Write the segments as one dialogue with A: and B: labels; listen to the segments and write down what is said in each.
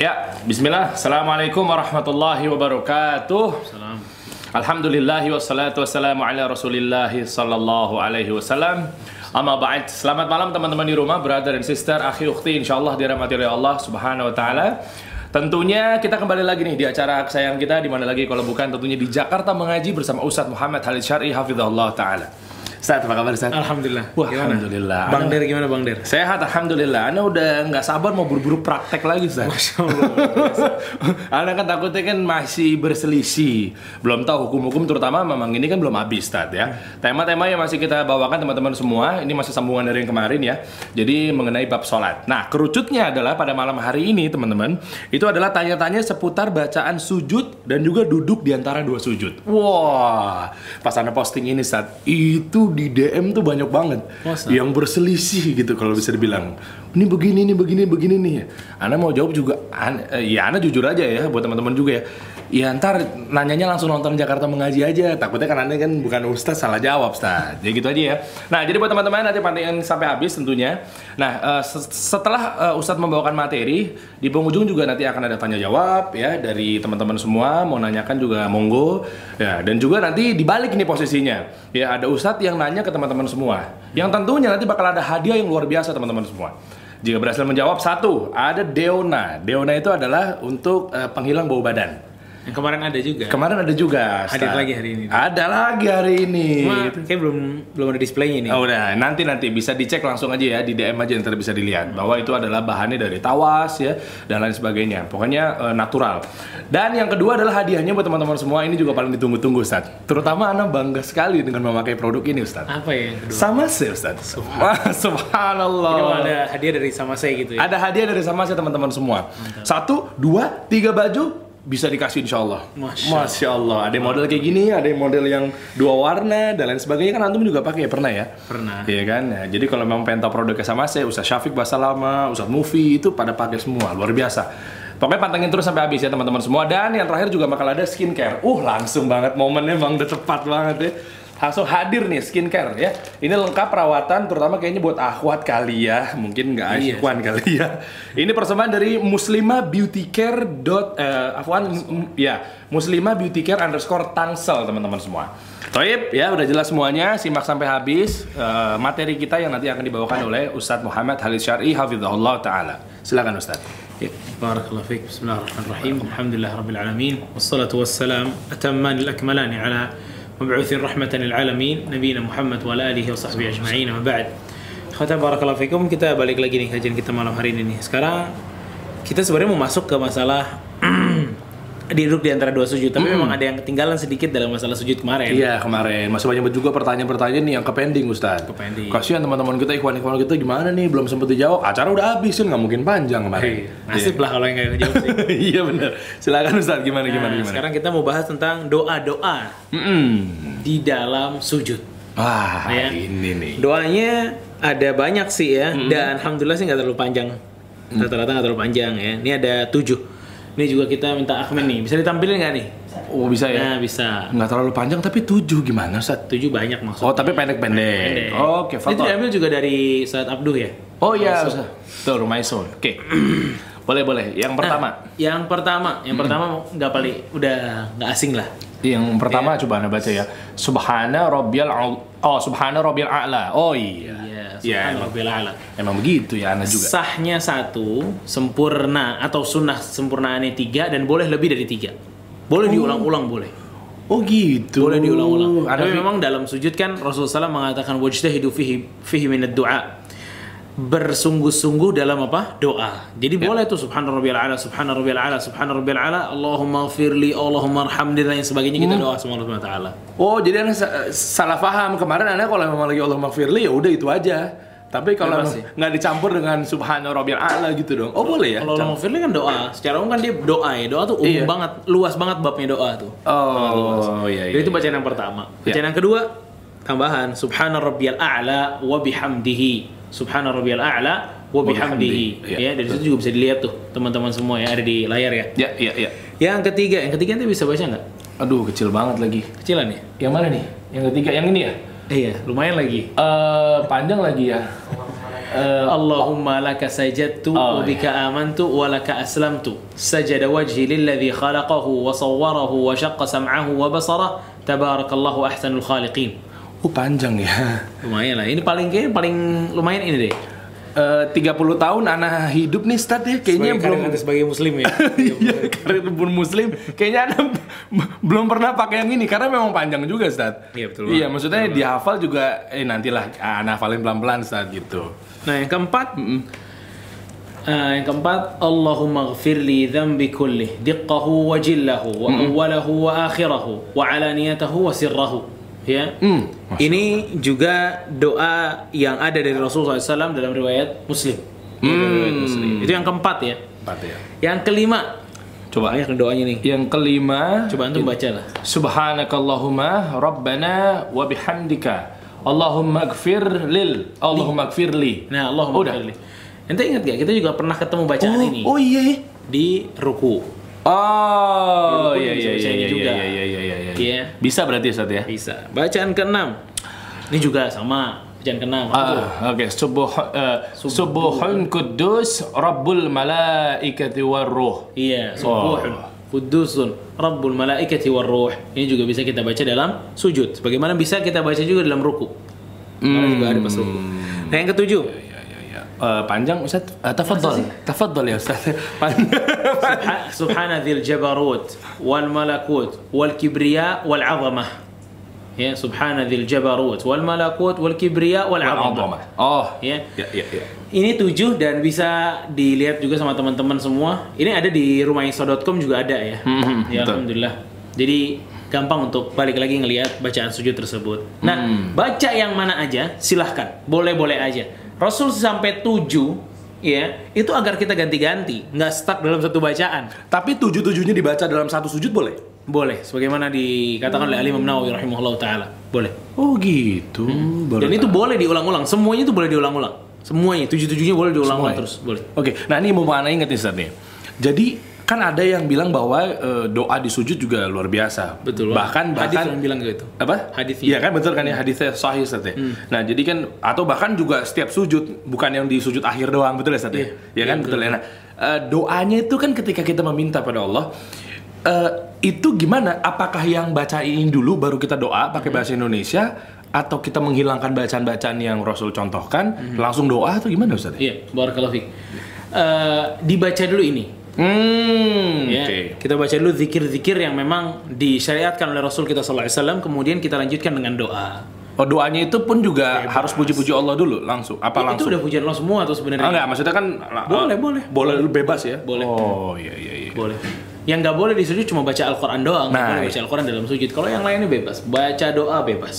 A: Ya, bismillah. Assalamualaikum warahmatullahi wabarakatuh.
B: Salam.
A: Alhamdulillah wassalatu wassalamu ala rasulillah sallallahu alaihi wasallam. Amma ba'd. Selamat malam teman-teman di rumah, brother and sister, akhi ukhti, insyaallah dirahmati oleh Allah Subhanahu wa taala. Tentunya kita kembali lagi nih di acara kesayangan kita di mana lagi kalau bukan tentunya di Jakarta mengaji bersama Ustadz Muhammad Halid Syar'i hafizahullah taala. Ustadz, apa kabar Ustadz?
B: Alhamdulillah.
A: Wah,
B: Gimana?
A: alhamdulillah.
B: Bang
A: Ana-
B: Der gimana Bang Der?
A: Sehat, alhamdulillah. Anda udah nggak sabar mau buru-buru praktek lagi, Ustaz.
B: Masya Allah.
A: Anda kan takutnya kan masih berselisih. Belum tahu hukum-hukum terutama memang ini kan belum habis, Ustaz ya. Tema-tema yang masih kita bawakan teman-teman semua, ini masih sambungan dari yang kemarin ya. Jadi mengenai bab sholat. Nah, kerucutnya adalah pada malam hari ini, teman-teman, itu adalah tanya-tanya seputar bacaan sujud dan juga duduk di antara dua sujud. Wah, pas Anda posting ini, Ustaz, itu di DM tuh banyak banget.
B: Masa?
A: yang berselisih gitu kalau bisa dibilang. Ini begini ini begini begini nih. Ana mau jawab juga an- eh, ya Ana jujur aja ya buat teman-teman juga ya ya ntar nanyanya langsung nonton Jakarta mengaji aja. Takutnya kan Anda kan bukan Ustaz salah jawab Ustaz. Ya gitu aja ya. Nah jadi buat teman-teman nanti pantengin sampai habis tentunya. Nah eh, se- setelah eh, Ustadz membawakan materi di penghujung juga nanti akan ada tanya jawab ya dari teman-teman semua. Mau nanyakan juga monggo. Ya dan juga nanti dibalik nih posisinya. Ya ada Ustadz yang nanya ke teman-teman semua. Yang tentunya nanti bakal ada hadiah yang luar biasa teman-teman semua. Jika berhasil menjawab satu ada Deona. Deona itu adalah untuk eh, penghilang bau badan
B: Yang kemarin ada juga.
A: kemarin ada juga
B: Hadir lagi hari ini.
A: ada lagi hari ini
B: Cuma kayak belum belum ada displaynya nih.
A: Oh udah, nanti nanti bisa dicek langsung aja ya di DM aja nanti bisa dilihat bahwa itu adalah bahannya dari tawas ya dan lain sebagainya. Pokoknya eh, natural. Dan yang kedua adalah hadiahnya buat teman-teman semua ini juga paling ditunggu-tunggu Ustaz. Terutama Ana bangga sekali dengan memakai produk ini Ustaz.
B: Apa ya yang kedua?
A: Sama sih Ustaz. Wah, Subhanallah.
B: Ini ada hadiah dari sama saya gitu ya.
A: Ada hadiah dari sama saya teman-teman semua. Satu, dua, tiga baju bisa dikasih insya Allah.
B: Masya
A: Allah. Ada yang model kayak gini, ada yang model yang dua warna dan lain sebagainya kan antum juga pakai ya pernah ya?
B: Pernah.
A: Iya kan? Nah, jadi kalau memang pengen tahu produknya sama saya, Ustaz Syafiq Basalama, Ustaz Mufi itu pada pakai semua, luar biasa. Pokoknya pantengin terus sampai habis ya teman-teman semua. Dan yang terakhir juga bakal ada skincare. Uh, langsung banget momennya bang, udah tepat banget ya. Langsung hadir nih skincare ya. Ini lengkap perawatan, terutama kayaknya buat akhwat kali ya. Mungkin nggak
B: Iya.
A: ikhwan kali ya. Ini persembahan dari Muslimah Beauty Care. Dot, eh, afwan, m- ya Muslimah Beauty Care underscore Tangsel teman-teman semua. Toib ya udah jelas semuanya. Simak sampai habis eh, materi kita yang nanti akan dibawakan oleh Ustadz Muhammad Halid Syar'i Hafizahullah Taala. Silakan Ustadz.
B: Ya, Barakallahu fiik. Bismillahirrahmanirrahim. Alhamdulillah rabbil alamin. Wassalatu wassalam atamman al-akmalan ala alamin nabiyina Muhammad wa ala alihi wa sahbihi ajma'in. Amma ba'd. Khatan barakallahu fiikum. Kita balik lagi nih kajian kita malam hari ini nih. Sekarang kita sebenarnya mau masuk ke masalah duduk di antara dua sujud, tapi memang ada yang ketinggalan sedikit dalam masalah sujud kemarin.
A: Iya kemarin masih banyak juga pertanyaan-pertanyaan nih yang ke pending Ustadz.
B: Ke pending.
A: Kasihan teman-teman kita ikhwan-ikhwan kita gimana nih belum sempet dijawab. Acara udah habis kan nggak mungkin panjang kemarin.
B: Nasib lah kalau yang nggak jawab sih.
A: iya bener. Silakan Ustadz gimana gimana
B: Nah,
A: gimana.
B: sekarang kita mau bahas tentang doa-doa
A: Mm-mm.
B: di dalam sujud.
A: Wah
B: Ya.
A: ini nih.
B: Doanya ada banyak sih ya, dan alhamdulillah sih nggak terlalu panjang. Rata-rata nggak terlalu panjang ya. Ini ada tujuh. Ini juga kita minta Ahmed nih, bisa ditampilin nggak nih?
A: Oh bisa ya.
B: Nah bisa.
A: Nggak terlalu panjang tapi tujuh gimana Ustadz?
B: Tujuh banyak maksudnya.
A: Oh tapi pendek-pendek.
B: Pendek.
A: Oke,
B: Ini
A: foto.
B: diambil juga dari Saat Abduh ya.
A: Oh iya. Tuh rumah. Oke. boleh boleh. Yang pertama.
B: Yang pertama, yang pertama nggak paling udah nggak asing lah.
A: Yang pertama coba anda baca ya. Subhana rabbiyal al- Oh, subhana rabbiyal a'la. Oh iya.
B: Iya,
A: Iya, emang,
B: subhanallah a'la.
A: emang begitu ya anda juga.
B: Sahnya satu, sempurna atau sunnah sempurnaannya tiga dan boleh lebih dari tiga. Boleh diulang-ulang boleh.
A: Oh gitu.
B: Boleh diulang-ulang. Tapi memang dalam sujud kan Rasulullah SAW mengatakan wajtahidu fihi fihi minad du'a. Bersungguh-sungguh dalam apa? Doa. Jadi
A: Ya.
B: boleh tuh subhana rabbiyal ala, subhana rabbiyal ala, subhana rabbiyal ala, Allahumma firli, Allahumma arhamni dan sebagainya kita
A: Hmm.
B: doa sama Allah Subhanahu wa taala.
A: Oh, jadi anda sa- salah paham. Kemarin anda kalau memang lagi Allah maghfirli ya udah itu aja. Tapi kalau nggak dicampur dengan subhana rabbiyal a'la gitu dong. Oh, boleh ya?
B: Kalau Allah firli kan doa. Secara umum kan dia doa ya. Doa tuh umum
A: Iya.
B: banget, luas banget babnya doa tuh.
A: Oh, iya iya.
B: Jadi itu bacaan yang pertama. Bacaan
A: Ya.
B: yang kedua tambahan subhana rabbiyal a'la wa bihamdihi. Subhana rabbiyal a'la wa bihamdihi.
A: Ya,
B: Ya, dari situ juga bisa dilihat tuh teman-teman semua ya ada di layar ya.
A: Ya, ya, ya.
B: Yang ketiga, yang ketiga nanti bisa baca nggak?
A: Aduh, kecil banget lagi.
B: Kecilan ya?
A: Yang mana nih? Yang ketiga, yang ini ya?
B: Iya, lumayan lagi.
A: Eh, panjang lagi ya. Eh,
B: Allahumma laka sajadtu
A: Oh,
B: wa bika amantu wa laka aslamtu sajada wajhi lilladhi khalaqahu wa sawwarahu wa syaqqa sam'ahu wa basarah tabarakallahu ahsanul khaliqin
A: oh panjang ya.
B: lumayan lah. Ini paling kayak paling lumayan ini deh.
A: Eh, 30 tahun anak hidup nih Stad ya. Kayaknya
B: Sebagai
A: belum
B: karir sebagai muslim ya.
A: Iya, karir pun muslim. Kayaknya Anda belum pernah pakai yang ini karena memang panjang juga Stad.
B: Iya, betul
A: Iya,
B: banget.
A: maksudnya dihafal juga eh nantilah Anda hafalin pelan-pelan Stad gitu.
B: nah yang keempat Ah, yang keempat Allahumma ghfirli dhanbi kulli diqqahu wa jillahu wa awwalahu wa akhirahu wa alaniyatahu wa sirrahu ya.
A: Hmm.
B: ini juga doa yang ada dari Rasulullah SAW dalam riwayat Muslim. Ya, dari riwayat Muslim. itu yang keempat ya.
A: Empat ya.
B: yang kelima.
A: Coba
B: banyak doanya nih.
A: Yang kelima,
B: coba antum baca lah
A: Subhanakallahumma Rabbana wa bihamdika. Allahumma gfir lil Allahumma gfir li.
B: Nah Allahumma
A: Udah.
B: ghfirli ente ingat gak kita juga pernah ketemu bacaan
A: oh,
B: ini?
A: oh iya iya.
B: di ruku.
A: Oh iya iya iya
B: ini
A: iya
B: juga.
A: iya iya iya. Bisa berarti Ustaz ya
B: bisa bacaan keenam ini juga sama bacaan keenam?
A: Ah, oke subuh uh, subuhun kudus rabbul malaikati warruh
B: Iya, subuhun, kudusun, rabbul malaikati war ruh. Ini juga bisa kita baca dalam sujud. Sebagaimana bisa kita baca juga dalam ruku. Karena juga ada pas ruku. Nah, yang ketujuh.
A: Eh, panjang Ustaz uh, tafadhal tafadhal ya Ustaz
B: Subhana dzil jabarut wal malakut wal kibriya wal azamah. Ya, subhana dzil jabarut wal malakut wal kibriya wal azamah.
A: oh
B: Ya.
A: ya ya ya
B: Ini tujuh dan bisa dilihat juga sama teman-teman semua. Ini ada di rumahiso.com juga ada ya.
A: Hmm,
B: ya
A: betul.
B: alhamdulillah. Jadi gampang untuk balik lagi ngelihat bacaan sujud tersebut. Nah,
A: Hmm.
B: baca yang mana aja silahkan, boleh-boleh aja. Rasul sampai tujuh, ya itu agar kita ganti-ganti, nggak stuck dalam satu bacaan.
A: tapi tujuh tujuhnya dibaca dalam satu sujud boleh
B: Boleh, sebagaimana dikatakan oleh Ali Imam Nawawi rahimahullah taala. Boleh.
A: oh gitu Baru
B: Dan itu boleh diulang-ulang. Semuanya itu boleh diulang-ulang. Semuanya, tujuh-tujuhnya boleh diulang-ulang terus, boleh.
A: Oke, nah ini mau mana inget nih Ustaz nih. Jadi kan ada yang bilang bahwa eh, doa di sujud juga luar biasa.
B: Betul.
A: Bahkan
B: hadis
A: bahkan
B: yang bilang gitu.
A: apa?
B: Hadisnya.
A: Iya kan betul kan ya hadisnya sahih Ustaz ya. Nah, jadi kan atau bahkan juga setiap sujud bukan yang di sujud akhir doang betul ya Ustaz ya?
B: Iya,
A: Iya kan betul ya. Nah, eh, doanya itu kan ketika kita meminta pada Allah eh, itu gimana? Apakah yang bacain dulu baru kita doa pakai bahasa Indonesia atau kita menghilangkan bacaan-bacaan yang Rasul contohkan langsung doa atau gimana Ustaz?
B: Iya, barakallahu fiik. Eh, dibaca dulu ini.
A: Hmm,
B: Ya,
A: oke.
B: Kita baca dulu zikir-zikir yang memang disyariatkan oleh Rasul kita sallallahu alaihi wasallam, kemudian kita lanjutkan dengan doa.
A: Oh doanya itu pun juga harus puji-puji Allah dulu langsung. Apa
B: Itu
A: langsung?
B: udah pujian Allah semua atau sebenarnya?
A: Ah, enggak, maksudnya kan
B: Boleh,
A: eh,
B: boleh.
A: Boleh lu bebas ya?
B: Boleh.
A: Oh, iya iya iya.
B: Boleh. Yang nggak boleh di sujud cuma baca Al-Quran doang, nggak
A: Nah,
B: boleh
A: iya.
B: baca Al-Quran dalam sujud. Kalau yang lainnya bebas, baca doa bebas.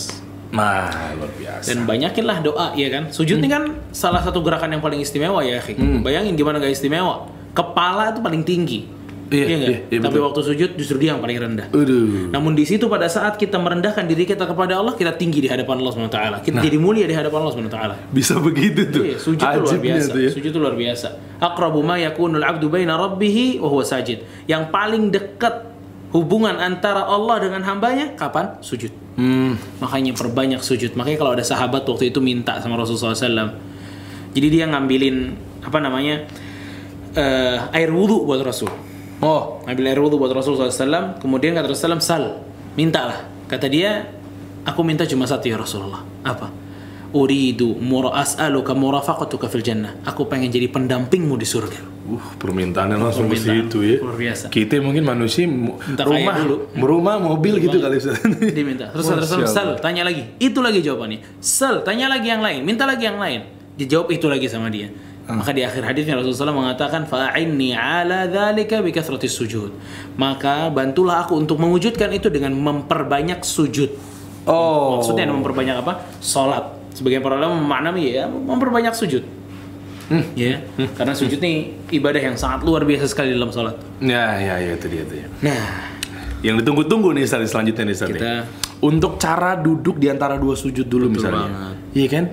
A: Nah, luar biasa.
B: Dan banyakinlah doa, ya kan? Sujud ini kan salah satu gerakan yang paling istimewa ya, akhi.
A: Hmm.
B: Bayangin gimana gak istimewa. Kepala itu paling tinggi.
A: Iya,
B: nggak?
A: iya, iya,
B: Tapi
A: betul.
B: waktu sujud justru dia yang paling rendah.
A: Aduh.
B: Namun di situ pada saat kita merendahkan diri kita kepada Allah, kita tinggi di hadapan Allah Subhanahu taala. Kita jadi mulia di hadapan Allah Subhanahu taala.
A: Bisa begitu tuh.
B: Iya, sujud itu luar biasa.
A: tuh ya.
B: Sujud itu luar biasa. Aqrabu ma yakunul 'abdu baina rabbih wa huwa sajid. Yang paling dekat hubungan antara Allah dengan hambanya kapan? Sujud.
A: Hmm.
B: Makanya perbanyak sujud. Makanya kalau ada sahabat waktu itu minta sama Rasulullah SAW. Jadi dia ngambilin apa namanya eh, air wudhu buat Rasul.
A: Oh,
B: Ngambil air wudhu buat Rasulullah SAW. Kemudian kata Rasulullah SAW, sal, mintalah. Kata dia, aku minta cuma satu ya Rasulullah. Apa? Uridu mura as'aluka murafaqatuka fil jannah. Aku pengen jadi pendampingmu di surga.
A: uh, permintaannya langsung ke situ ya.
B: Luar biasa.
A: Kita mungkin manusia
B: Minta
A: rumah,
B: dulu.
A: rumah, mobil gitu kali Ustaz.
B: Dia minta. Terus Rasulullah, sal, tanya lagi. Itu lagi jawabannya. Sal, tanya lagi yang lain. Minta lagi yang lain. Dijawab itu lagi sama dia.
A: Ah.
B: Maka di akhir hadisnya Rasulullah SAW mengatakan fa'inni ala dzalika bi kathratis sujud. Maka bantulah aku untuk mewujudkan itu dengan memperbanyak sujud.
A: Oh.
B: Maksudnya memperbanyak apa? Salat. Sebagian para ulama memaknai ya memperbanyak sujud.
A: Hmm.
B: Ya, karena sujud ini ibadah yang sangat luar biasa sekali dalam salat.
A: Ya, ya, ya itu dia tuh ya.
B: Nah,
A: Yang ditunggu-tunggu nih Ustaz selanjutnya nih Ustaz.
B: Kita-
A: nih. Untuk cara duduk di antara dua sujud dulu misalnya.
B: banget.
A: Iya kan?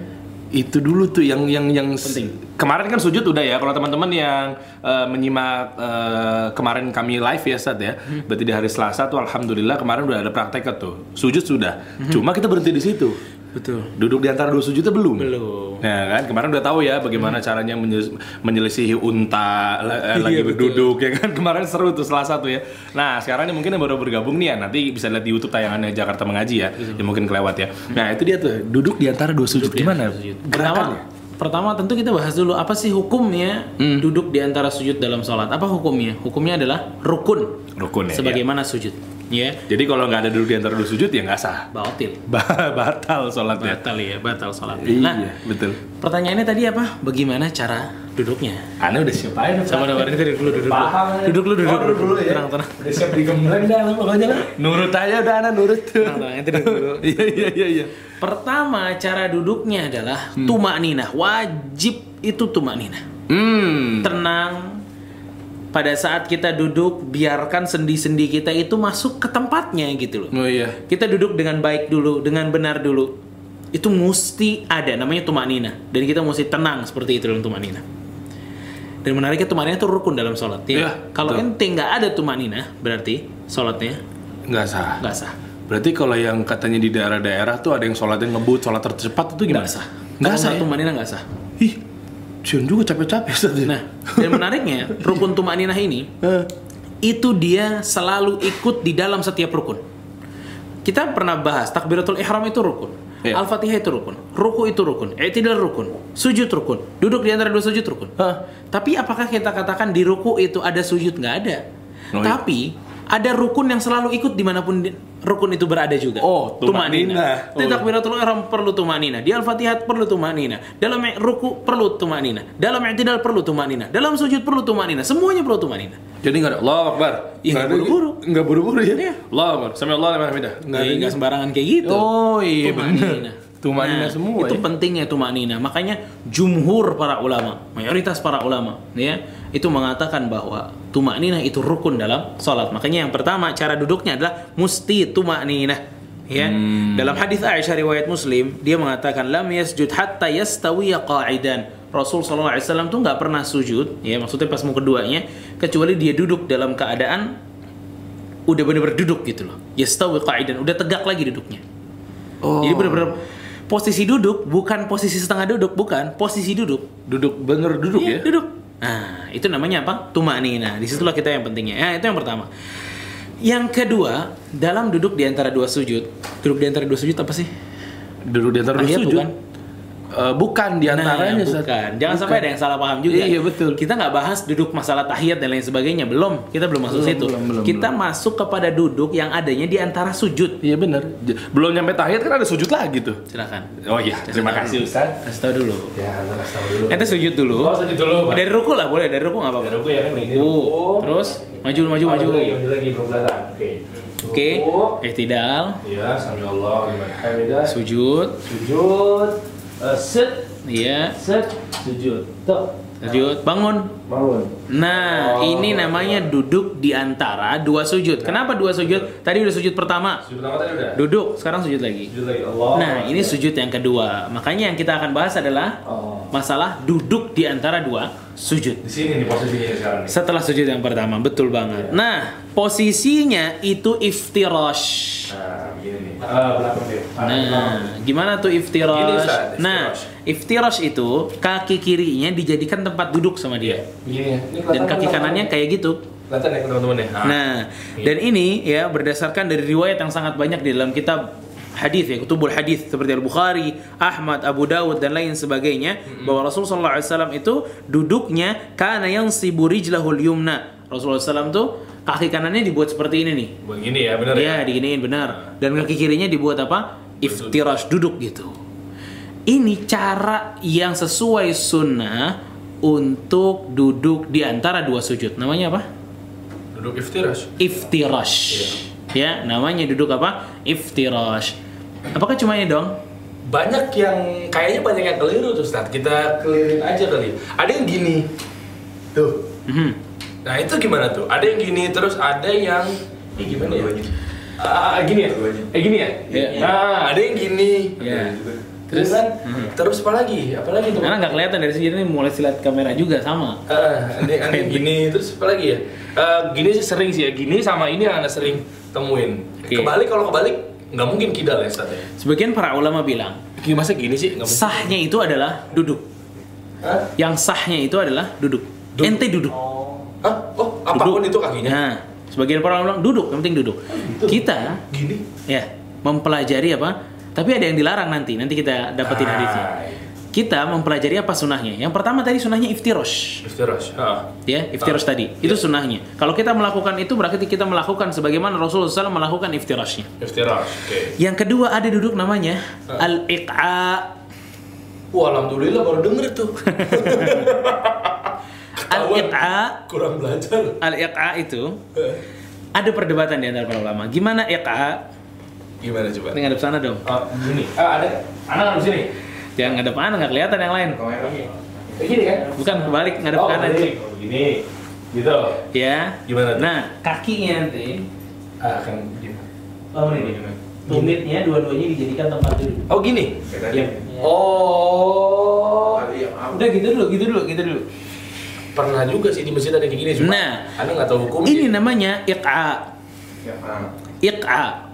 A: Itu dulu tuh yang yang yang
B: Penting.
A: Kemarin kan sujud udah ya. Kalau teman-teman yang eh, menyimak eh, kemarin kami live ya Ustaz ya.
B: Hmm.
A: Berarti di hari Selasa tuh alhamdulillah kemarin udah ada praktek tuh. Sujud sudah. Cuma kita berhenti di situ.
B: Betul.
A: Duduk di antara dua sujud itu belum.
B: Belum.
A: Ya kan kemarin udah tahu ya bagaimana caranya menye- menyelisihi unta eh, lagi
B: Iya, betul.
A: berduduk ya kan kemarin seru tuh salah satu ya. Nah sekarang ini mungkin yang baru bergabung nih ya nanti bisa lihat di YouTube tayangannya Jakarta mengaji ya, yang mungkin kelewat ya. Nah itu dia tuh duduk di antara dua sujud gimana?
B: Sujud. Pertama,
A: Gerakannya?
B: Pertama tentu kita bahas dulu apa sih hukumnya
A: Hmm.
B: duduk di antara sujud dalam sholat. Apa hukumnya? Hukumnya adalah rukun.
A: Rukun ya.
B: Sebagaimana sujud. Ya,
A: ya. Jadi kalau nggak ada duduk di antara dua sujud ya nggak sah.
B: batil.
A: Ba- batal sholatnya.
B: Batal ya, batal sholat.
A: Iya
B: Nah,
A: betul.
B: pertanyaannya tadi apa? Bagaimana cara duduknya?
A: Anda udah siap aja
B: Sama ini tadi dulu duduk.
A: Paham.
B: Duduk lu duduk.
A: Oh, duduk dulu ya.
B: Tenang, tenang.
A: Udah siap digembleng dah lah pokoknya lah. Nurut aja udah Anda nurut.
B: Tenang, tenang. Duduk dulu.
A: Iya iya iya iya.
B: Pertama, cara duduknya adalah tumak ninah. Wajib itu tumak ninah.
A: Hmm.
B: Tenang. Pada saat kita duduk, biarkan sendi-sendi kita itu masuk ke tempatnya gitu loh.
A: Oh iya.
B: Kita duduk dengan baik dulu, dengan benar dulu. Itu mesti ada, namanya tumak ninah. Dan kita mesti tenang seperti itu dalam tumak ninah. Dan menariknya tumak ninah itu rukun dalam sholat. Ya.
A: Iya,
B: Kalau ente nggak ada tumak ninah, berarti sholatnya
A: Nggak sah.
B: nggak sah.
A: Berarti kalau yang katanya di daerah-daerah tuh ada yang sholatnya ngebut, sholat tercepat itu gimana?
B: Nggak sah.
A: Nggak sah. ya?
B: tumak ninah nggak sah.
A: Ih, Cion juga capek-capek ya?
B: Nah, dan menariknya, rukun tumak ninah ini
A: Eh,
B: itu dia selalu ikut di dalam setiap rukun. Kita pernah bahas takbiratul ihram itu rukun.
A: Iya.
B: Al-Fatihah itu rukun. Ruku itu rukun. I'tidal rukun. Sujud rukun. Duduk di antara dua sujud rukun.
A: Hah?
B: Tapi apakah kita katakan di ruku itu ada sujud? Nggak ada.
A: Oh, iya.
B: Tapi ada rukun yang selalu ikut di mana pun di- rukun itu berada juga.
A: Oh, tumanina.
B: Di
A: Oh.
B: takbiratul ihram perlu tumanina. Di al-fatihah perlu tumanina. Dalam ruku perlu tumanina. Dalam i'tidal perlu tumanina. Dalam sujud perlu tumanina. Semuanya perlu tumanina.
A: Jadi nggak ada Allah Akbar.
B: Iya,
A: Nggak
B: nggak
A: ada-
B: buru-buru.
A: Nggak buru-buru ya?
B: Iya.
A: Allah Akbar. Sami Allah liman hamidah. Nggak
B: Nggak sembarangan kayak gitu.
A: Oh iya
B: Tumanina.
A: Tumanina
B: Nah,
A: semua
B: Itu
A: ya.
B: pentingnya tumanina. Makanya jumhur para ulama, mayoritas para ulama, ya, itu mengatakan bahwa tumanina itu rukun dalam sholat. Makanya yang pertama cara duduknya adalah musti tumanina. Ya,
A: Hmm.
B: dalam hadis Aisyah riwayat Muslim, dia mengatakan lam yasjud hatta yastawiya qa'idan. Rasul sallallahu alaihi wasallam tuh nggak pernah sujud, ya maksudnya pas mau keduanya, kecuali dia duduk dalam keadaan udah bener-bener duduk gitu loh. Yastawi qa'idan, udah tegak lagi duduknya.
A: Oh.
B: Jadi bener-bener posisi duduk bukan posisi setengah duduk, bukan posisi duduk.
A: duduk bener duduk
B: Iya,
A: ya.
B: duduk. Nah, itu namanya apa? Tumanina. Di situlah kita yang pentingnya. Ya, itu yang pertama. Yang kedua, dalam duduk di antara dua sujud. Duduk di antara dua sujud apa sih?
A: Duduk di antara dua sujud.
B: bukan?
A: Eh, bukan di antaranya
B: nah, bukan. Jangan sampai ada yang salah paham juga.
A: Iya, betul.
B: Kita nggak bahas duduk masalah tahiyat dan lain sebagainya. Belum. Kita belum masuk
A: Belum,
B: situ.
A: belum, belum,
B: kita masuk kepada duduk yang adanya di antara sujud.
A: Iya benar. Belum nyampe tahiyat kan ada sujud lagi tuh.
B: Silakan.
A: Oh iya, terima kasih Ustaz.
B: Kasih tahu dulu.
A: Ya, kasih tahu dulu.
B: Ente sujud dulu.
A: Oh, sujud dulu, Pak.
B: Dari ruku lah, boleh dari ruku nggak apa-apa.
A: Ruku ya kan begini.
B: Ruku. Terus maju maju maju.
A: maju lagi ke belakang. Oke.
B: Oke.
A: Ruku.
B: Ihtidal.
A: Iya, sami Allah liman hamidah.
B: Sujud.
A: Sujud. Eh, sit,
B: Iya.
A: sit, sujud. Tuh.
B: Sujud. Bangun.
A: Bangun.
B: Nah,
A: Oh.
B: ini namanya duduk di antara dua sujud. Kenapa dua sujud? Tadi udah sujud pertama.
A: Sujud pertama tadi udah.
B: Duduk, sekarang sujud lagi.
A: Sujud lagi Allah.
B: Nah, ini sujud yang kedua. Makanya yang kita akan bahas adalah
A: Oh.
B: masalah duduk di antara dua sujud.
A: Di sini nih posisinya sekarang nih.
B: Setelah sujud yang pertama, betul banget. Nah, posisinya itu iftirash.
A: Nah, begini nih. Ah, deh.
B: Nah, gimana tuh
A: Gini,
B: iftirash? Nah, iftirash itu kaki kirinya dijadikan tempat duduk sama dia.
A: Begini ya. Ini
B: Dan kaki kanannya kayak gitu.
A: Kelihatan ya teman-teman ya.
B: Nah, dan ini ya berdasarkan dari riwayat yang sangat banyak di dalam kitab hadis ya, kutubul hadis seperti Al-Bukhari, Ahmad, Abu Dawud dan lain sebagainya bahwa Rasulullah SAW itu duduknya kana yang rijlahul yumna. Rasulullah SAW tuh kaki kanannya dibuat seperti ini nih.
A: Begini ya, benar ya.
B: Iya, diginiin benar. Dan kaki kirinya dibuat apa? Iftirash duduk gitu. Ini cara yang sesuai sunnah untuk duduk di antara dua sujud. Namanya apa?
A: Duduk iftirash.
B: Iftirash. Ya, namanya duduk apa? Iftirash. Apakah cuma ini dong?
A: Banyak yang kayaknya banyak yang keliru tuh Ustaz. Kita kelirin aja kali. Ada yang gini. Tuh.
B: Mhm.
A: Nah, itu gimana tuh? Ada yang gini terus ada yang ini gimana ya? Ah, gini ya? Eh gini ya?
B: Iya.
A: Nah, ada yang gini.
B: Ya.
A: Terus kan? Terus apa lagi? Apa lagi tuh?
B: Karena nggak kelihatan dari sini ini mulai silat kamera juga sama.
A: Ah, ada, ada yang gini terus apa lagi ya? Eh, gini sih sering sih ya. Gini sama ini yang anda sering temuin.
B: Oke.
A: Kebalik kalau kebalik nggak mungkin kidal ya Ustaz ya?
B: Sebagian para ulama bilang
A: Gimana masa gini sih? Nggak mungkin.
B: sahnya itu adalah duduk.
A: Hah?
B: Yang sahnya itu adalah duduk.
A: Duduk.
B: Ente duduk.
A: Hah? Oh, apa pun itu kakinya.
B: Nah, sebagian para ulama bilang duduk, yang penting duduk. Kita
A: Gini.
B: ya mempelajari apa? Tapi ada yang dilarang nanti. Nanti kita dapetin
A: Ah,
B: hadisnya.
A: iya.
B: Kita mempelajari apa sunahnya. Yang pertama tadi sunahnya iftirosh.
A: Iftirash. Ah.
B: Ya, iftirosh
A: Ah,
B: tadi. Itu sunahnya. Kalau kita melakukan itu berarti kita melakukan sebagaimana Rasulullah SAW melakukan iftirashnya.
A: Iftirash. Oke.
B: Yang kedua ada duduk namanya
A: Ah.
B: al-iqa.
A: Wah, alhamdulillah baru denger. Ketahuan.
B: Al-iqa,
A: Kurang belajar.
B: al-iqa itu ada perdebatan di antara para ulama. Gimana iqa?
A: Gimana coba?
B: Ini ngadep sana dong.
A: Ah, gini. Ah, ada. Anak ngadep sini.
B: Yang ngadep mana nggak kelihatan yang lain.
A: Kayak gini kan?
B: Bukan kebalik ngadep
A: Oh,
B: kanan.
A: Oh, gini. Gitu.
B: Ya.
A: Gimana tuh?
B: Nah, kakinya nanti
A: Ah, kan gini.
B: Oh ini Tumitnya dua-duanya dijadikan tempat duduk.
A: Oh, gini.
B: Iya.
A: Oh.
B: Udah gitu dulu, gitu dulu, gitu dulu.
A: Pernah juga sih di masjid ada kayak gini cuma.
B: Nah.
A: Anda nggak tahu hukum.
B: Ini namanya iqa. Iqa.
A: Iqra.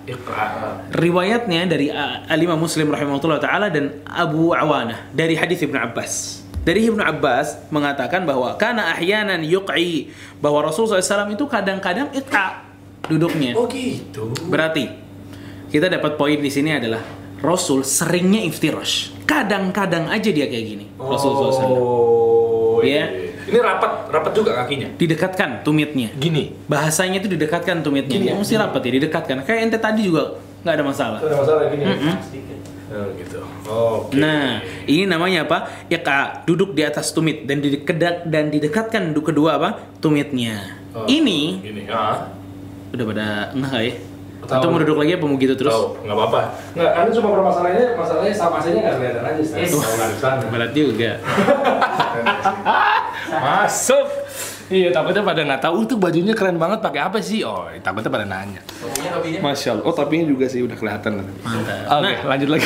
B: Riwayatnya dari uh, Alimah Muslim rahimahullah taala dan Abu Awanah dari hadis Ibnu Abbas. Dari Ibnu Abbas mengatakan bahwa karena ahyanan yuqi bahwa Rasulullah SAW itu kadang-kadang iqa duduknya.
A: Oh gitu.
B: Berarti kita dapat poin di sini adalah Rasul seringnya iftirash. Kadang-kadang aja dia kayak gini. Rasulullah SAW.
A: Oh
B: Iya.
A: iya. Ini rapat, rapat juga kakinya.
B: Didekatkan tumitnya.
A: Gini.
B: Bahasanya itu didekatkan tumitnya.
A: Gini
B: Ya,
A: ya?
B: mesti rapat ya, didekatkan. Kayak ente tadi juga nggak ada masalah.
A: Ada masalah gini.
B: Mm-mm.
A: Oh gitu. Oke.
B: Nah, ini namanya apa? Iqa, duduk di atas tumit dan didekat dan didekatkan du- kedua apa? Tumitnya.
A: Oh,
B: Ini
A: Gini. Ah.
B: udah pada enggak ya?
A: Tahu.
B: Atau mau duduk lagi apa mau gitu terus?
A: Tahu, nggak apa-apa. Nggak, anda cuma permasalahannya, masalahnya sama saja nggak kelihatan aja. Di sana.
B: Berat juga.
A: Masuk. Iya, takutnya pada nggak tahu tuh bajunya keren banget pakai apa sih? Oh, takutnya pada nanya. Masya Allah. Oh, tapinya juga sih udah kelihatan.
B: Mantap.
A: Oke,
B: Nah,
A: lanjut lagi.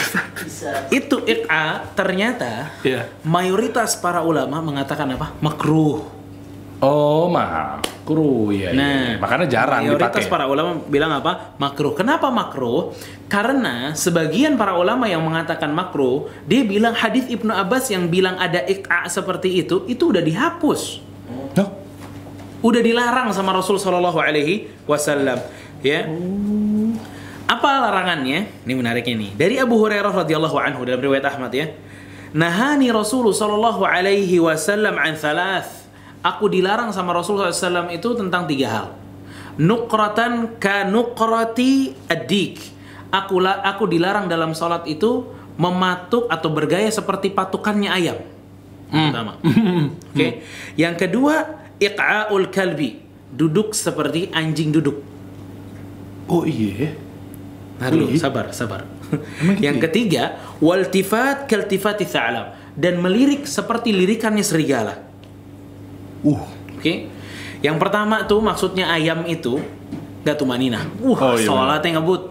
B: itu iqa ternyata
A: Iya.
B: mayoritas para ulama mengatakan apa? Makruh.
A: Oh, makruh ya.
B: Nah,
A: makanya jarang
B: mayoritas
A: dipakai.
B: para ulama bilang apa? Makruh. Kenapa makruh? Karena sebagian para ulama yang mengatakan makruh, dia bilang hadis Ibnu Abbas yang bilang ada iqa seperti itu, itu udah dihapus.
A: Noh,
B: Udah dilarang sama Rasul Shallallahu Alaihi Wasallam. Ya. Apa larangannya? Ini menariknya nih. Dari Abu Hurairah radhiyallahu anhu dalam riwayat Ahmad ya. Nahani Rasulullah Shallallahu Alaihi Wasallam an thalath. Aku dilarang sama Rasulullah SAW itu tentang tiga hal. Nukratan ka nukrati adik. Aku la- aku dilarang dalam sholat itu mematuk atau bergaya seperti patukannya ayam. Pertama. Oke. Yang kedua, iqa'ul kalbi. Duduk seperti anjing duduk.
A: Oh iya.
B: Nah, dulu, sabar, sabar.
A: Gitu
B: yang
A: ya?
B: ketiga, waltifat kaltifati tha'lam dan melirik seperti lirikannya serigala.
A: Uh.
B: Oke. Yang pertama tuh maksudnya ayam itu gak tumanina. Uh,
A: Oh, iya,
B: sholatnya ngebut.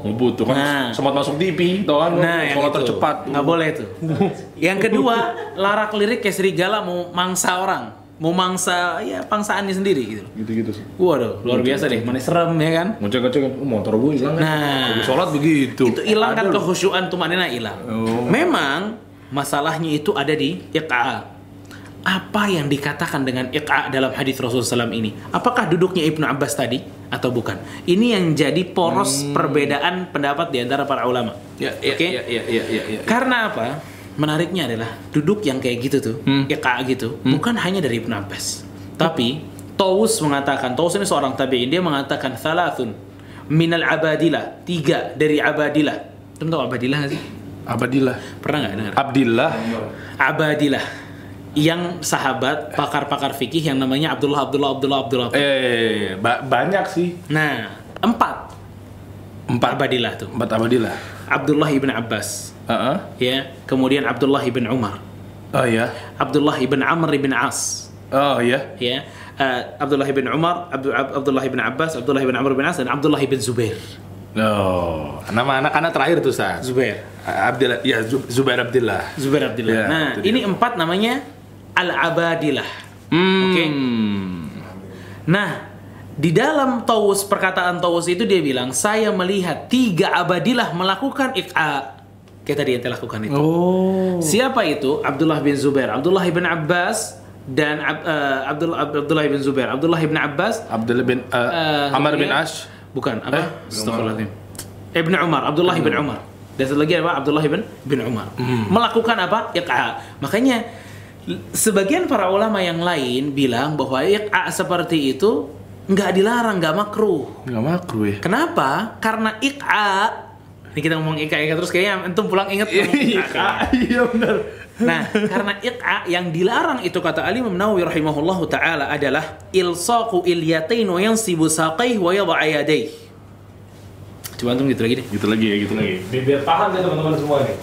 A: Ngebut tuh kan.
B: Nah.
A: Sempat masuk TV, tau kan?
B: Nah, yang
A: sholat
B: itu.
A: tercepat.
B: Nggak boleh tuh. yang kedua, larak lirik kayak serigala mau mangsa orang. Mau mangsa, ya pangsaannya sendiri gitu.
A: Gitu-gitu sih.
B: Waduh, luar biasa deh. Mana serem ya kan?
A: Ngecek-ngecek kan, oh, motor gue hilang kan?
B: Nah.
A: Lagi sholat begitu.
B: Itu hilang kan kehusyuan tumanina hilang.
A: Oh.
B: Memang masalahnya itu ada di iqa. Apa yang dikatakan dengan iqa dalam hadis Rasulullah SAW ini? Apakah duduknya Ibnu Abbas tadi atau bukan? Ini yang jadi poros perbedaan pendapat di antara para ulama.
A: Hmm. Ya, ya,
B: Oke?
A: ya, ya, ya, ya, ya.
B: Karena apa? Menariknya adalah duduk yang kayak gitu tuh,
A: Hmm.
B: iqa gitu, bukan hanya dari Ibnu Abbas. Tapi Taus mengatakan, Taus ini seorang tabi'in, dia mengatakan thalathun minal abadilah, tiga dari abadilah. Tahu abadilah sih?
A: Abadillah.
B: Pernah nggak dengar?
A: Abdillah.
B: Abadilah. Yang sahabat pakar-pakar fikih yang namanya Abdullah Abdullah Abdullah Abdullah.
A: Eh, ba- banyak sih.
B: Nah, empat
A: Empat.
B: abadilah tuh.
A: Empat Abadillah.
B: Abdullah ibn Abbas,
A: Heeh.
B: ya. Kemudian Abdullah ibn Umar,
A: Oh iya.
B: Abdullah ibn Amr ibn As,
A: Oh iya.
B: ya. Eh, Abdullah ibn Umar, Abdu- Ab- Abdullah ibn Abbas, Abdullah ibn Amr ibn As dan Abdullah ibn Zubair.
A: Oh, nama anak-anak terakhir tuh Ustaz.
B: Zubair.
A: Abdillah, ya Zub- Zubair Abdillah.
B: Zubair Abdullah.
A: Ya,
B: nah, ini empat namanya Al-Abadilah.
A: Hmm.
B: Oke. Nah, Di dalam Tawus, perkataan Tawus itu dia bilang, saya melihat tiga abadilah melakukan ik'a. Kayak tadi yang lakukan itu.
A: Oh.
B: Siapa itu? Abdullah bin Zubair, Abdullah bin Abbas, dan Ab- eh, Abdul, Abdullah bin Zubair, Abdullah bin Abbas,
A: Abdullah bin uh,
B: eh,
A: Amr bin
B: kemudian-
A: Ash.
B: Bukan, apa?
A: Eh,
B: Astagfirullahaladzim. Ibn Umar, Abdullah bin Umar. Dan satu lagi apa? Abdullah bin, bin Umar. Melakukan apa? Iq'a. Makanya sebagian para ulama yang lain bilang bahwa iq'a seperti itu nggak dilarang, nggak makruh.
A: Enggak makruh ya.
B: Kenapa? Karena iq'a ini kita ngomong iq'a, iq'a terus kayaknya antum pulang inget ngomong iq'a.
A: Iya benar.
B: Nah, karena iq'a yang dilarang itu kata Ali Imam Nawawi rahimahullahu taala adalah ilsaqu ilyatain wa yansibu saqaih wa yad'a yadayh. Coba antum gitu lagi deh.
A: Gitu lagi ya, gitu lagi. Biar paham ya teman-teman semua nih.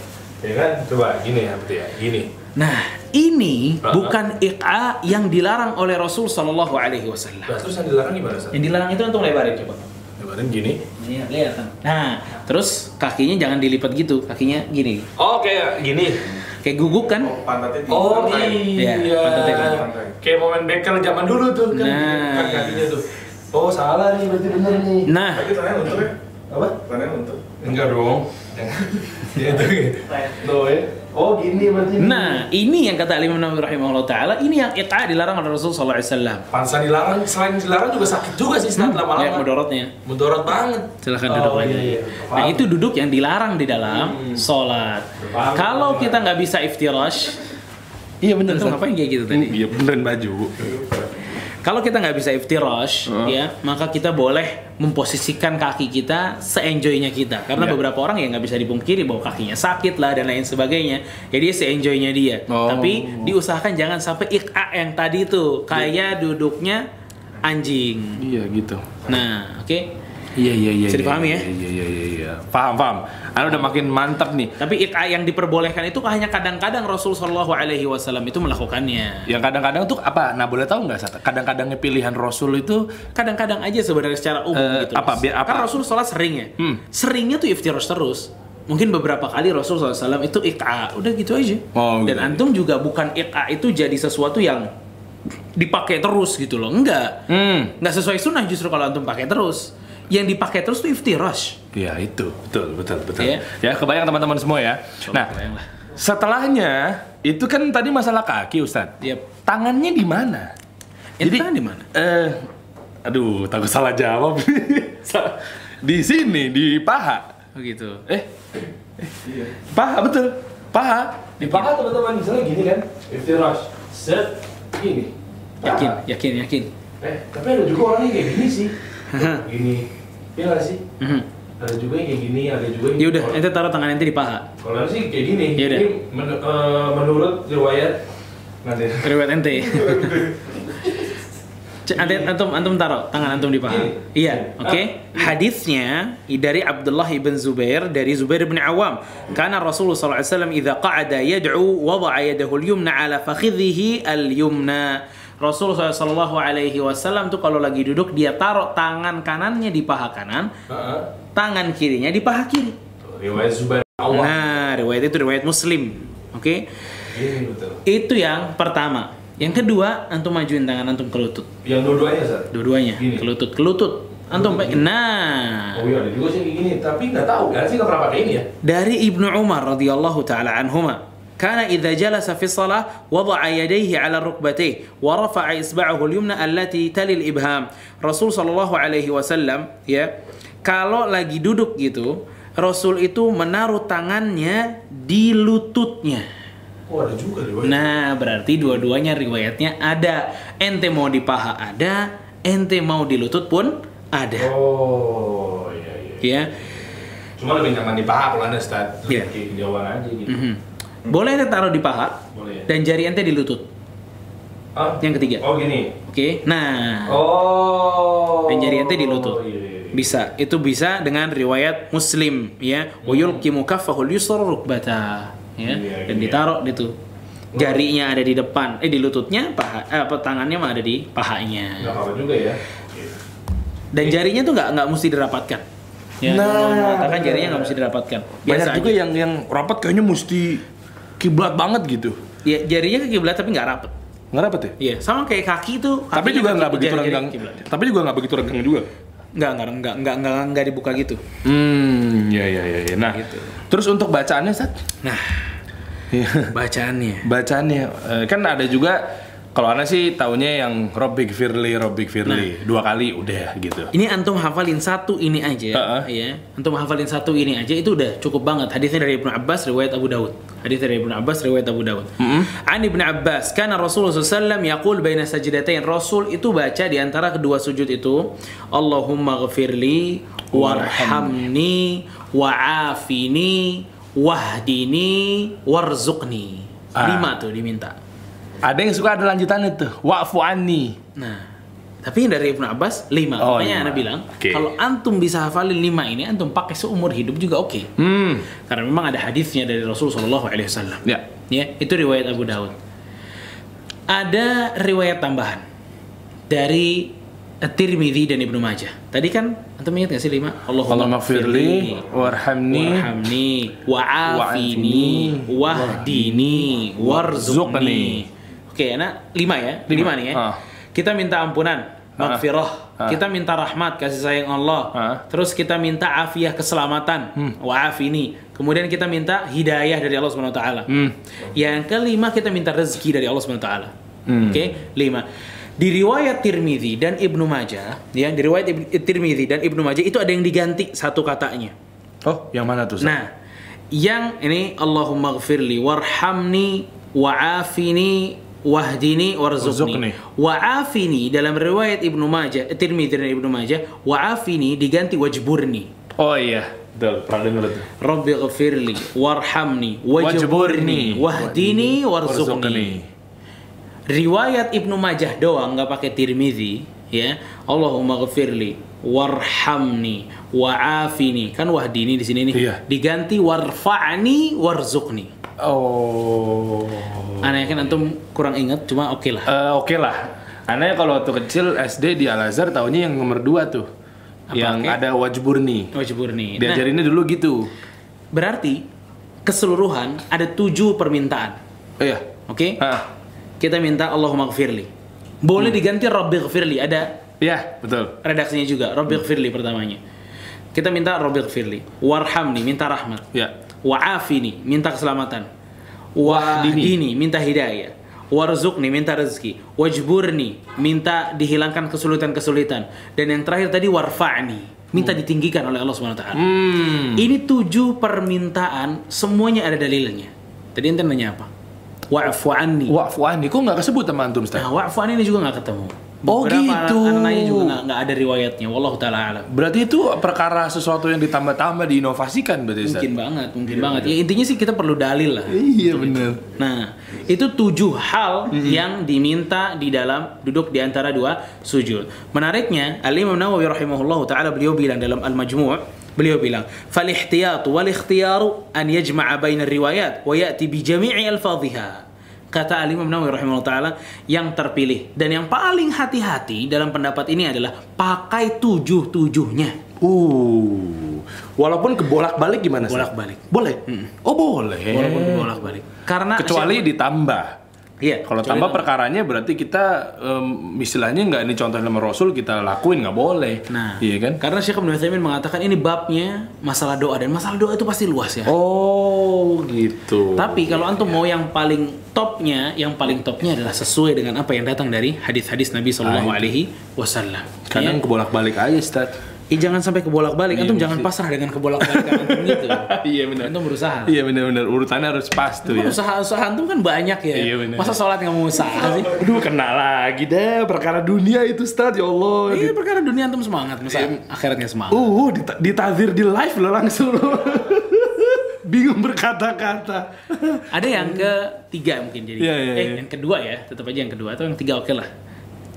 A: Ya kan? Coba gini ya, berarti ya. Gini.
B: Nah, ini bukan iq'a yang dilarang oleh Rasul sallallahu alaihi wasallam.
A: Nah, terus yang dilarang gimana, Ustaz?
B: Yang dilarang itu antum lebarin coba.
A: Lebaran gini.
B: Iya, lihat. Nah, terus kakinya jangan dilipat gitu, kakinya gini.
A: Oh, kayak gini.
B: Kayak guguk kan?
C: pantatnya tinggi
A: Oh
C: pantai.
A: iya.
B: Iya, pantatnya tinggi.
C: Pantai.
A: Kayak momen Becker zaman dulu tuh kan.
B: Nah.
A: Kan kakinya tuh. Oh, salah nih berarti bener nih.
B: Nah,
C: Tapi tangannya untuk ya?
A: Apa?
C: Tangannya untuk.
A: Enggak dong. ya itu. Tuh ya. Oh, gini berarti.
B: nah ini yang kata Imam Nawawi rahimahullah taala, ini yang iq'a dilarang oleh Rasul sallallahu alaihi wasallam.
A: Pansan dilarang, selain dilarang juga sakit juga sih Ustaz
B: Ya,
A: lama-lama.
B: mudorotnya.
A: Mudorot banget.
B: Silahkan
A: Oh,
B: duduk lagi.
A: iya, iya.
B: Nah itu duduk yang dilarang di dalam
A: Hmm.
B: sholat.
A: Paham,
B: Kalau
A: paham.
B: kita nggak bisa iftirash,
A: Iya bener.
B: Antum ngapain kayak gitu tadi?
A: Iya benerin baju.
B: Kalau kita nggak bisa iftirash,
A: Hmm.
B: ya maka kita boleh memposisikan kaki kita seenjoynya kita. Karena
A: Iya.
B: beberapa orang yang nggak bisa dipungkiri bahwa kakinya sakit lah dan lain sebagainya. Ya dia seenjoynya dia.
A: Oh.
B: Tapi diusahakan jangan sampai ik'a yang tadi tuh kayak duduknya anjing.
A: Iya gitu.
B: Nah, oke.
A: Iya iya iya.
B: Bisa
A: iya,
B: dipahami ya?
A: Iya iya iya iya. Paham paham. Anda udah makin mantap nih.
B: Tapi ik'a yang diperbolehkan itu hanya kadang-kadang Rasul Shallallahu Alaihi Wasallam itu melakukannya.
A: Yang kadang-kadang tuh apa? Nah boleh tahu nggak? Sat? Kadang-kadangnya pilihan Rasul itu
B: Kadang-kadang aja sebenarnya secara umum
A: Eh,
B: gitu.
A: apa, biar apa?
B: Kan Rasul sholat sering ya.
A: Hmm.
B: Seringnya tuh iftirash terus. Mungkin beberapa kali Rasul SAW itu ik'a. Udah gitu aja.
A: Oh,
B: Dan
A: gitu.
B: antum juga bukan ik'a itu jadi sesuatu yang dipakai terus gitu loh. Enggak.
A: Hmm.
B: Nggak sesuai sunnah justru kalau antum pakai terus. Yang dipakai terus tuh iftirash.
A: Ya itu betul betul betul.
B: Iya.
A: Ya kebayang teman-teman semua ya. nah
B: kebayang lah.
A: setelahnya itu kan tadi masalah kaki Ustadz.
B: Yep.
A: Tangannya di mana?
B: Tangan di mana?
A: Eh, aduh takut salah jawab. Di sini di paha.
B: Oh gitu.
A: Eh, eh, paha betul. Paha. Di paha teman-teman misalnya gini kan. Iftirash. Set. Gini.
B: Yakin, yakin, yakin.
A: Eh, tapi ada juga orang yang kayak gini sih. Gini. Iya nggak sih? Ada juga yang kayak gini, ada juga yang
B: Ya udah,
A: Kalau-
B: ente taruh tangan ente di paha.
A: Kalau sih kayak gini.
B: Yaudah.
A: Ini men- eh, menurut riwayat nanti.
B: Riwayat ente. Ante, antum antum taruh tangan antum di paha.
A: Ini?
B: Iya, oke. Hadisnya dari Abdullah ibn Zubair dari Zubair bin Awam. Karena Rasulullah sallallahu alaihi wasallam idza qa'ada yad'u wada'a yadahu al-yumna 'ala fakhidhihi al-yumna. Rasulullah sallallahu alaihi wasallam tuh kalau lagi duduk dia taruh tangan kanannya di paha kanan,
A: Heeh.
B: tangan kirinya di paha kiri.
A: Riwayat Zubair.
B: Nah, riwayat itu riwayat Muslim. Oke.
A: Gini betul.
B: Itu yang pertama. Yang kedua, antum majuin tangan antum ke lutut.
A: Yang dua-duanya Sat.
B: Dua-duanya
A: Gini.
B: ke lutut, ke lutut. Antum pakai. Nah,
A: Oh iya, ada juga sih gini, tapi nggak tahu kan sih nggak pernah pakai ini ya.
B: dari Ibnu Umar radhiyallahu taala anhuma karena idza jalasa fi shalah wada'a yadayhi 'ala rukbatayhi wa rafa'a isba'ahu al-yumna allati talil ibham. Rasul sallallahu alaihi wasallam ya, kalau lagi duduk gitu, Rasul itu menaruh tangannya di lututnya.
A: Oh, ada juga riwayat.
B: Nah, berarti dua-duanya riwayatnya ada. Ente mau di paha ada, ente mau di lutut pun ada.
A: Oh, iya iya.
B: Ya.
A: Cuma lebih nyaman di paha kalau Anda start
B: Yeah.
A: Iya. Jawaban aja gitu.
B: Mm -hmm. Boleh ente taruh di paha
A: Boleh.
B: dan jari ente di lutut.
A: Ah?
B: Yang ketiga.
A: Oh gini.
B: Oke. Nah,
A: Oh.
B: dan jari ente di lutut.
A: Iya, iya, iya.
B: Bisa. Itu bisa dengan riwayat Muslim ya. Wa yulqimu kaffahul yusra rukbata. Ya.
A: Iya,
B: Dan
A: iya.
B: ditaruh itu. Jarinya ada di depan, eh di lututnya, paha, eh, apa tangannya mah ada di pahanya.
A: Nggak apa-apa juga ya.
B: Dan jarinya tuh nggak nggak mesti dirapatkan. Ya,
A: Nah,
B: mengatakan jarinya nggak mesti dirapatkan.
A: Banyak
B: Biasa
A: juga
B: aja.
A: yang yang rapat kayaknya mesti kiblat banget gitu.
B: Ya, jarinya ke kiblat tapi nggak rapet.
A: Nggak dapat ya?
B: Iya, sama kayak kaki itu.
A: Tapi juga nggak begitu renggang. Tapi juga nggak begitu renggang juga.
B: Enggak, enggak, enggak, enggak, enggak, enggak dibuka gitu.
A: Hmm, ya ya ya. ya. Nah,
B: Gitu.
A: terus untuk bacaannya, Sat?
B: Nah,
A: Iya.
B: bacaannya.
A: Bacaannya eh, kan ada juga kalau ana sih taunya yang Robbik Firly, Robbik Firly dua kali udah gitu.
B: Ini antum hafalin satu ini aja,
A: Heeh.
B: ya. Antum hafalin satu ini aja itu udah cukup banget. Hadisnya dari Ibnu Abbas riwayat Abu Daud. Hadis dari Ibnu Abbas riwayat Abu Daud. An Ibnu Abbas, karena Rasulullah SAW yaqul baina sajdatain. Rasul itu baca di antara kedua sujud itu, Allahumma ghafirli warhamni wa'afini wahdini warzuqni.
A: Ah.
B: Lima tuh diminta.
A: Ada yang suka ada lanjutannya tuh, wa'fu anni.
B: Nah, tapi yang dari Ibnu Abbas lima.
A: Oh,
B: Makanya. Anda bilang
A: Oke.
B: kalau antum bisa hafalin lima ini, antum pakai seumur hidup juga oke.
A: Hmm,
B: Karena memang ada hadisnya dari Rasul Shallallahu Alaihi Wasallam.
A: ya.
B: Ya, itu riwayat Abu Daud. Ada riwayat tambahan dari At-Tirmidzi dan Ibnu Majah. Tadi kan antum ingat nggak sih lima?
A: Allahumma firli, warhamni,
B: warhamni, wa'afini, wahdini, warzuqni. Oke, nah lima ya, lima,
A: Lima.
B: nih ya.
A: Ah.
B: Kita minta ampunan, maghfirah,
A: Ah.
B: kita minta rahmat, kasih sayang Allah.
A: Ah.
B: Terus kita minta afiah keselamatan, wa'afini. Kemudian kita minta hidayah dari Allah Subhanahu wa taala.
A: Hmm.
B: Yang kelima kita minta rezeki dari Allah Subhanahu wa taala.
A: Hmm.
B: Oke, lima. Di riwayat Tirmidzi dan Ibnu Majah, ya, di riwayat Ibn- Tirmidzi dan Ibnu Majah itu ada yang diganti satu katanya.
A: Oh, yang mana tuh? Sat?
B: Nah, yang ini Allahumma gfirli warhamni wa'afini wahdini warzuqni. Wa'afini dalam riwayat Ibnu Majah, Tirmidzi dan Ibnu Majah, wa'afini diganti wajburni.
A: Oh iya, betul. Pernah tuh.
B: Rabbi ghafirli warhamni wajburni wahdini warzuqni. Riwayat Ibnu Majah doang nggak pakai Tirmidzi ya. Allahumma ghafirli warhamni wa'afini kan wahdini di sini nih
A: Iya.
B: diganti warfa'ni warzuqni.
A: Oh.
B: Aneh kan antum kurang ingat cuma oke lah.
A: Eh, Oke lah. Aneh kalau waktu kecil SD di Al Azhar tahunya yang nomor dua tuh.
B: Apa,
A: yang
B: oke?
A: ada wajburni.
B: Wajburni. Nah,
A: Diajarinnya dulu gitu.
B: berarti keseluruhan ada tujuh permintaan.
A: Oh iya.
B: Oke?
A: Ah,
B: Kita minta Allahumma ghafirli. Boleh diganti Rabbi ghafirli. Ada
A: iya, betul.
B: redaksinya juga Rabbi ghafirli pertamanya kita minta Rabbi ghafirli warhamni minta rahmat
A: Ya.
B: Wa'afini minta keselamatan. Wahdini minta hidayah. Warzuqni minta rezeki. Wajburni minta dihilangkan kesulitan-kesulitan. Dan yang terakhir tadi warfa'ni minta ditinggikan oleh Allah Subhanahu wa taala.
A: Hmm.
B: ini tujuh permintaan semuanya ada dalilnya. Tadi ente nanya apa? Wa'fu anni.
A: Wa'fu anni, kok nggak kesebut sama antum, Ustaz?
B: nah wa'fu anni ini juga nggak ketemu
A: Oh, gitu.
B: anak nanya juga nggak- ada riwayatnya wallahu taala alam
A: Berarti itu perkara sesuatu yang ditambah-tambah diinovasikan berarti, Ustaz?
B: Mungkin banget, mungkin banget. Ya intinya sih kita perlu dalil lah.
A: Iya, bener.
B: Nah, itu tujuh hal yang diminta di dalam duduk di antara dua sujud. Menariknya, Al-Imam Nawawi rahimahullah taala beliau bilang dalam Al-Majmu' beliau bilang, "Fal ihtiyatu wal ikhtiyaru an yajma'a baina riwayat wa ya'ti bi jami'i alfadhiha." Kata Al-Imam Nawawi rahimahullah taala, yang terpilih dan yang paling hati-hati dalam pendapat ini adalah pakai tujuh-tujuhnya.
A: Uh. Walaupun kebolak-balik gimana?
B: Bolak-balik.
A: Boleh? Oh, boleh.
B: Walaupun bolak-balik. Karena
A: Kecuali ditambah.
B: Iya,
A: Kalau tambah perkaranya berarti kita em, istilahnya nggak ini contoh nama Rasul kita lakuin nggak boleh.
B: Nah,
A: iya kan?
B: Karena Syekh Ibnu Utsaimin mengatakan ini babnya masalah doa dan masalah doa itu pasti luas ya.
A: Oh gitu.
B: Tapi kalau antum mau yang paling topnya, yang paling topnya adalah sesuai dengan apa yang datang dari hadis-hadis Nabi Shallallahu
A: Ah,
B: Alaihi Wasallam.
A: Kadang kebolak-balik aja, Ustaz.
B: Eh, jangan sampai kebolak-balik.
A: Iya,
B: Antum jangan pasrah dengan kebolak-balikan antum gitu.
A: Iya benar.
B: Antum berusaha.
A: Iya benar-benar urutannya harus pas tuh ya.
B: Usaha-usaha antum kan banyak ya.
A: Iya, benar.
B: Masa sholat nggak mau usaha sih?
A: Aduh kena lagi deh perkara dunia itu Ustaz ya Allah.
B: Iya perkara dunia antum semangat, masa akhiratnya semangat.
A: Uh, dita- ditazir di live lo langsung lo. Bingung berkata-kata.
B: Ada yang ketiga mungkin jadi.
A: Iya, iya,
B: eh,
A: iya.
B: yang kedua ya, tetap aja yang kedua atau yang ketiga oke lah.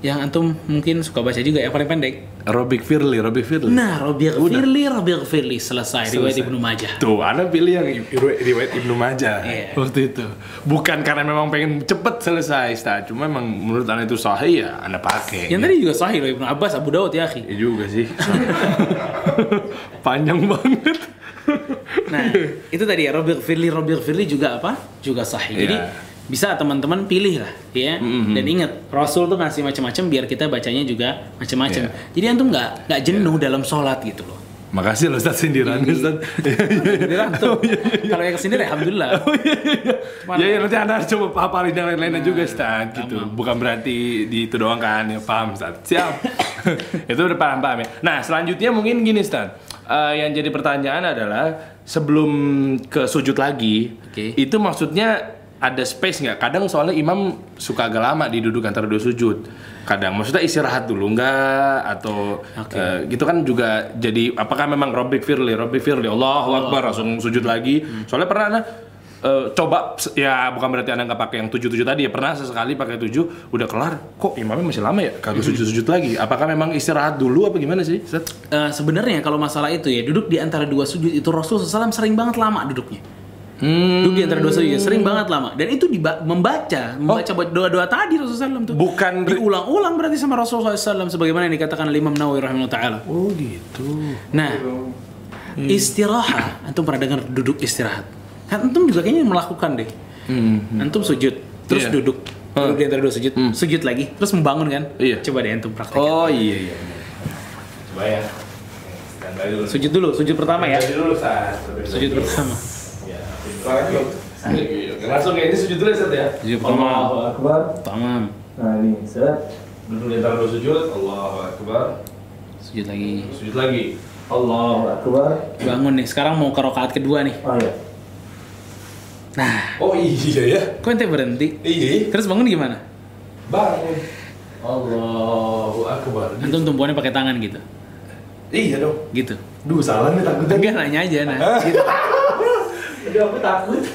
B: Yang antum mungkin suka baca juga yang paling pendek.
A: Robik Firly, Robik Firly.
B: Nah, Robi Firli, Robi Firli selesai, riwayat
A: Selesai.
B: Ibnu Majah.
A: Tuh, Anda pilih yang riwayat riwayat Ibnu Majah
B: Iya.
A: waktu itu. Bukan karena memang pengen cepet selesai, Ustaz. Cuma memang menurut Anda itu sahih ya, Anda pakai.
B: Yang tadi juga sahih loh Ibnu Abbas, Abu Daud ya, akhi.
A: Ya juga sih. Panjang banget.
B: Nah, itu tadi ya Robi Firli, Robi Firli juga apa? Juga sahih. Jadi
A: Iya.
B: Bisa teman-teman pilih lah ya
A: Mhm.
B: dan ingat Rasul tuh ngasih macam-macam biar kita bacanya juga macam-macam
A: Iya.
B: jadi antum nggak nggak jenuh dalam sholat gitu loh
A: Makasih loh Ustaz sindiran Ustaz.
B: Beneran tuh. Kalau yang ke sini alhamdulillah. Cuman-
A: Ya, ya nanti anda harus coba paparin yang lain-lainnya
B: Nah,
A: juga Ustaz gitu. Bukan berarti di itu doang kan ya paham Ustaz. Siap. itu udah paham-paham ya. Nah, selanjutnya mungkin gini Ustaz. Eh, yang jadi pertanyaan adalah sebelum ke sujud lagi,
B: Oke.
A: itu maksudnya ada space nggak? Kadang soalnya imam suka agak lama di duduk antara dua sujud. Kadang maksudnya istirahat dulu nggak atau
B: Oke.
A: eh, gitu kan juga jadi apakah memang Robbik Firli, Robbik Firli, Allahu Akbar langsung sujud lagi. Soalnya pernah Ana eh, coba ya bukan berarti Anda nggak pakai yang tujuh tujuh tadi ya pernah sesekali pakai tujuh udah kelar kok imamnya masih lama ya kagak sujud sujud lagi. Apakah memang istirahat dulu apa gimana sih?
B: Eh, sebenarnya kalau masalah itu ya duduk di antara dua sujud itu Rasul SAW sering banget lama duduknya.
A: Hmm,
B: Duduk di antara dua sujud sering banget lama dan itu diba- membaca membaca buat doa-doa tadi Rasulullah SAW tuh.
A: bukan
B: diulang-ulang berarti sama Rasulullah SAW sebagaimana yang dikatakan oleh Imam Nawawi rahimahullah taala.
A: Oh gitu.
B: Nah, istirahat, antum pernah dengar duduk istirahat? Kan antum juga kayaknya melakukan deh.
A: Hmm.
B: Antum sujud, terus
A: Iya.
B: duduk, duduk di antara dua sujud, sujud lagi, terus membangun kan?
A: Iya.
B: Coba deh antum praktek.
A: Oh iya iya. Coba ya. Dulu.
B: Sujud dulu, sujud pertama ya.
A: Standby dulu.
B: Sujud pertama.
A: Ya. Langsung kayak ini sujud dulu Ustaz ya.
B: Sujud pertama.
A: Allahu Akbar.
B: Tamam.
A: Nah ini set. Duduk di antara dua sujud. Allahu Akbar.
B: Sujud lagi.
A: Sujud lagi. Allahu Akbar.
B: Bangun nih. Sekarang mau ke rakaat kedua nih.
A: Oh iya.
B: Nah,
A: Oh iya ya.
B: kok ente berhenti?
A: Iya.
B: Terus bangun gimana?
A: Bangun. Allahu Akbar.
B: Antum tumpuannya pakai tangan gitu.
A: Iya dong.
B: Gitu.
A: Duh salah nih takutnya.
B: Enggak nanya aja nah. Gitu.
A: Aduh aku takut.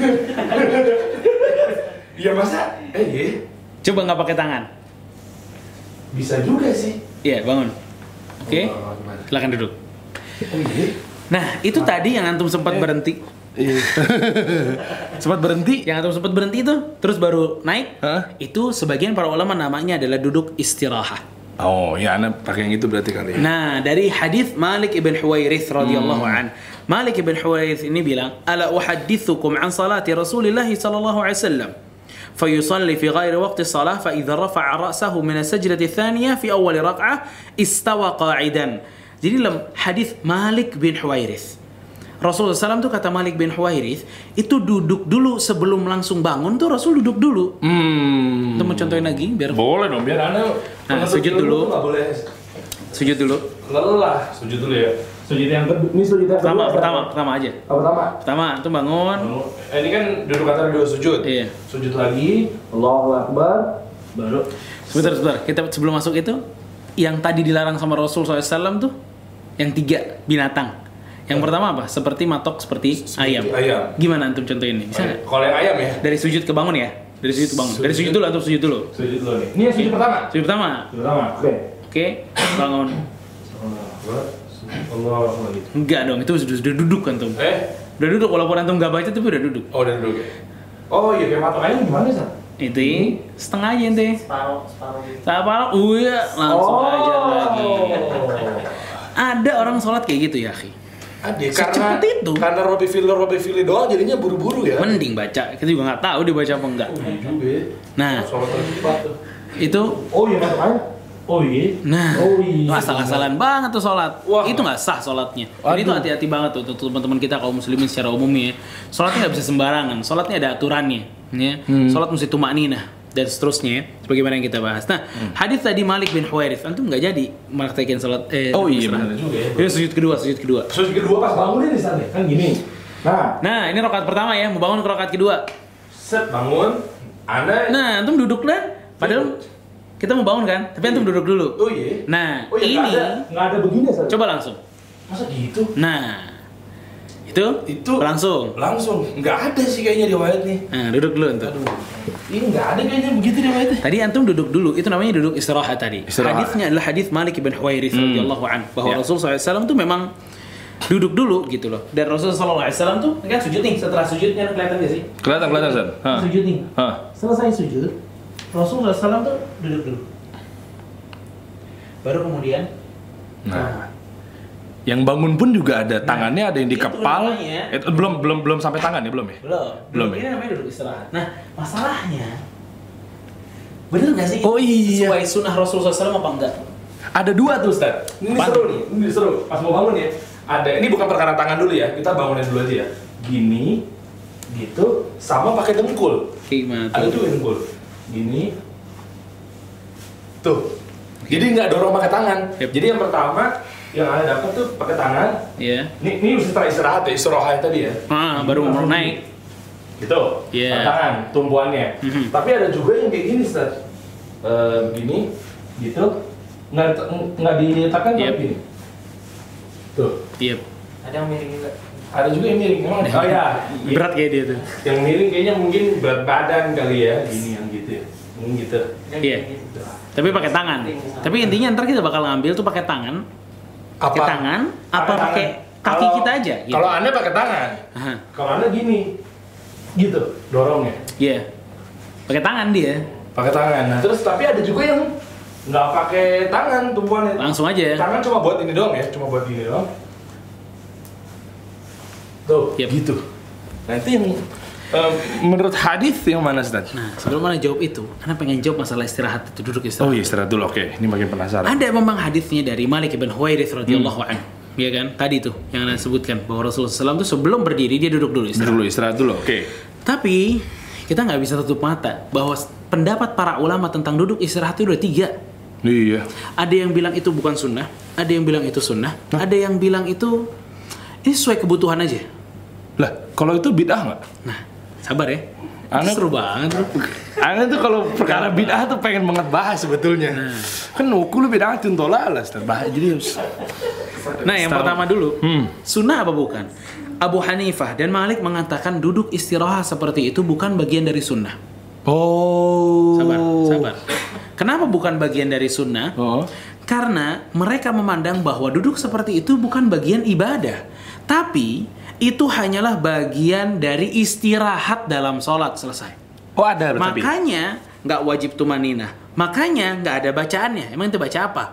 A: Iya masa? Eh iya.
B: Coba nggak pakai tangan.
A: Bisa juga sih.
B: Iya, bangun. Oke.
A: Allahu Akbar.
B: Silakan duduk.
A: Oh iya.
B: Nah, itu tadi yang antum sempat berhenti.
A: Iya. Sempat berhenti.
B: Yang antum sempat berhenti itu, terus baru naik.
A: Hah?
B: Itu sebagian para ulama namanya adalah duduk istirahat.
A: Oh, ya Anda pakai yang itu berarti kali ya.
B: Nah, dari hadis Malik ibn Huwairith radhiyallahu an. Malik ibn Huwairith ini bilang, "Ala uhaddithukum an salati Rasulillah sallallahu alaihi wasallam." فيصلي في غير وقت الصلاة فإذا رفع رأسه من السجدة الثانية في أول ركعة استوى قاعدا. Jadi dalam hadis Malik bin Huwairith Rasulullah SAW tuh kata Malik bin Huwairith itu duduk dulu sebelum langsung bangun tuh Rasul duduk dulu.
A: Hmm.
B: Itu mau contohin lagi biar
A: Boleh dong, biar Anda
B: Nah, sujud dulu.
A: Nggak boleh
B: sujud dulu.
A: lelah. Sujud dulu ya. Sujud yang kedua. Ini sujud yang
B: Pertama, pertama, pertama aja.
A: Oh, pertama.
B: Pertama, antum bangun.
A: Eh, ini kan duduk antara dua sujud.
B: Iya.
A: Sujud lagi. Allahu Akbar. Baru.
B: Sebentar, sebentar. Kita sebelum masuk itu, yang tadi dilarang sama Rasul SAW tuh, yang tiga binatang. Yang pertama apa? Seperti matok, seperti, ayam.
A: ayam.
B: Gimana antum contoh ini? Bisa nggak?
A: Kalau yang ayam ya.
B: Dari sujud ke bangun ya? Dari sujud ke bangun. Dari sujud dulu antum sujud dulu.
A: Sujud dulu nih. Ini yang sujud pertama.
B: Sujud pertama.
A: Sujud pertama. Oke.
B: Oke, bangun.
A: Allah gitu.
B: Enggak dong, itu sudah, sudah duduk antum.
A: Eh,
B: Udah duduk walaupun antum nggak baca tapi udah duduk.
A: oh udah duduk ya. Oh iya, kayak matok ayam gimana sih?
B: Itu setengah aja ente.
C: separuh separuh gitu.
B: Apa? Uya, langsung
A: Oh.
B: aja lagi. Ada orang sholat kayak gitu ya.
A: Adik,
B: Secepat
A: karena
B: itu.
A: karena Robbie Fili Robbie Fili doang jadinya buru-buru ya.
B: Mending baca, kita juga nggak tahu dia baca apa enggak.
A: Iya juga ya.
B: Nah,
A: Sholat
B: itu
A: Oh iya matok ayam. Oh iya.
B: Nah,
A: Oh iya.
B: asal-asalan banget tuh sholat.
A: Wah.
B: Itu nggak sah sholatnya. Jadi itu hati-hati banget tuh untuk teman-teman kita kaum muslimin secara umumnya. ya. Sholatnya nggak bisa sembarangan. Sholatnya ada aturannya. Ya.
A: Hmm.
B: Sholat mesti tumakninah dan seterusnya. ya. Sebagaimana yang kita bahas. Nah, hadis tadi Malik bin Huwairith, antum nggak jadi praktekin sholat. Eh,
A: Hmm. Oh iya benar juga ya.
B: Ini sujud kedua, sujud kedua.
A: Sujud kedua pas bangun di sana kan gini. Nah,
B: Nah, ini rakaat pertama ya, mau bangun ke rakaat kedua.
A: set bangun. Anda
B: Nah, antum duduk dan padahal kita mau bangun kan, tapi antum duduk dulu.
A: Oh iya.
B: Nah,
A: Oh iya,
B: ini
A: nggak ada, ada begini Sat.
B: coba langsung.
A: Masa gitu?
B: Nah, itu
A: Itu
B: langsung.
A: langsung nggak ada sih kayaknya riwayat nih.
B: Nah, duduk dulu antum.
A: Aduh. Ini nggak ada kayaknya begitu riwayatnya.
B: Tadi antum duduk dulu, itu namanya duduk istirahat tadi.
A: Istirahat.
B: Hadisnya adalah hadis Malik bin Huwairith radhiyallahu an bahwa
A: Ya.
B: Rasul SAW itu memang duduk dulu gitu loh. Dan Rasul SAW tuh kan sujud nih, setelah sujudnya kelihatan gak sih?
A: Kelihatan kelihatan San.
B: Sujud nih.
A: Hah.
B: Selesai sujud, Rasul SAW tuh duduk dulu. Baru kemudian
A: Nah. Yang bangun pun juga ada tangannya ada yang di
B: itu
A: kepal.
B: namanya-
A: Eh, belum belum belum sampai tangan ya belum ya?
B: Belum.
A: Belum
B: Ini
A: ya?
B: namanya duduk istirahat. Nah, masalahnya Bener gak sih?
A: Oh iya.
B: Sesuai sunnah Rasulullah SAW apa enggak?
A: Ada dua tuh Ustaz. Ini
B: Apaan?
A: seru nih, ini seru. Pas mau bangun ya. Ada, ini bukan perkara tangan dulu ya. Kita bangunin dulu aja ya. Gini, gitu, sama pakai dengkul.
B: Gimana
A: Ada juga dengkul. Gini. Tuh. Jadi nggak dorong pakai tangan.
B: Yep.
A: Jadi yang pertama yang ada dapat tuh pakai tangan.
B: Iya.
A: Ini ini setelah istirahat ya, istirahat tadi ya.
B: Ah, baru mau naik.
A: Gitu. Pakai tangan, tumpuannya.
B: Mhm.
A: Tapi ada juga yang kayak gini, Ustaz. Eh, gini, gitu. Nggak nggak diletakkan tapi
B: Yep.
A: gini. Tuh.
B: Iya.
C: Ada yang miring juga.
A: Ada juga yang miring. Emang oh ya.
B: Berat kayak dia tuh.
A: Yang miring kayaknya mungkin berat badan kali ya. Gini gitu ya. Gitu.
B: Iya.
C: gitu.
B: Tapi pakai tangan. Tapi intinya ntar kita bakal ngambil tuh pakai tangan. Pakai tangan apa pakai kaki kita aja? Gitu.
A: Kalau anda pakai tangan, kalau anda gini, gitu, dorongnya,
B: Iya. Pakai tangan dia.
A: pakai tangan. Nah terus tapi ada juga yang nggak pakai tangan tumpuannya.
B: Langsung aja.
A: Tangan cuma buat ini doang ya, cuma buat gini doang. Tuh,
B: Yep.
A: gitu. Nah itu yang eh, menurut hadis yang mana Ustaz?
B: Nah, sebelum mana jawab itu, Anda pengen jawab masalah istirahat itu duduk
A: Oh
B: istirahat.
A: iya istirahat dulu, oke. Ini makin penasaran.
B: Ada memang hadisnya dari Malik bin Huwairith radhiyallahu
A: Hmm.
B: anhu. Ya kan? Tadi tuh yang Anda sebutkan bahwa Rasulullah SAW tuh sebelum berdiri dia duduk dulu istirahat.
A: Dulu istirahat dulu, oke.
B: Tapi kita nggak bisa tutup mata bahwa pendapat para ulama tentang duduk istirahat itu ada tiga.
A: Iya.
B: Ada yang bilang itu bukan sunnah, ada yang bilang itu sunnah, ada yang bilang itu ini sesuai kebutuhan aja.
A: Lah, kalau itu bid'ah nggak?
B: Nah, sabar ya.
A: Anak-
B: Seru banget bro.
A: Anda tuh kalau perkara bid'ah tuh pengen banget bahas sebetulnya. Kan ukul bid'ah tolak lah, terbahas jadi.
B: Nah, yang pertama dulu,
A: Hmm.
B: sunnah apa bukan? Abu Hanifah dan Malik mengatakan duduk istirahat seperti itu bukan bagian dari sunnah.
A: Oh.
B: Sabar, sabar. Kenapa bukan bagian dari sunnah?
A: Oh.
B: Karena mereka memandang bahwa duduk seperti itu bukan bagian ibadah, tapi itu hanyalah bagian dari istirahat dalam sholat selesai.
A: Oh ada berarti.
B: Makanya nggak wajib tumanina. Makanya nggak ada bacaannya. Emang itu baca apa?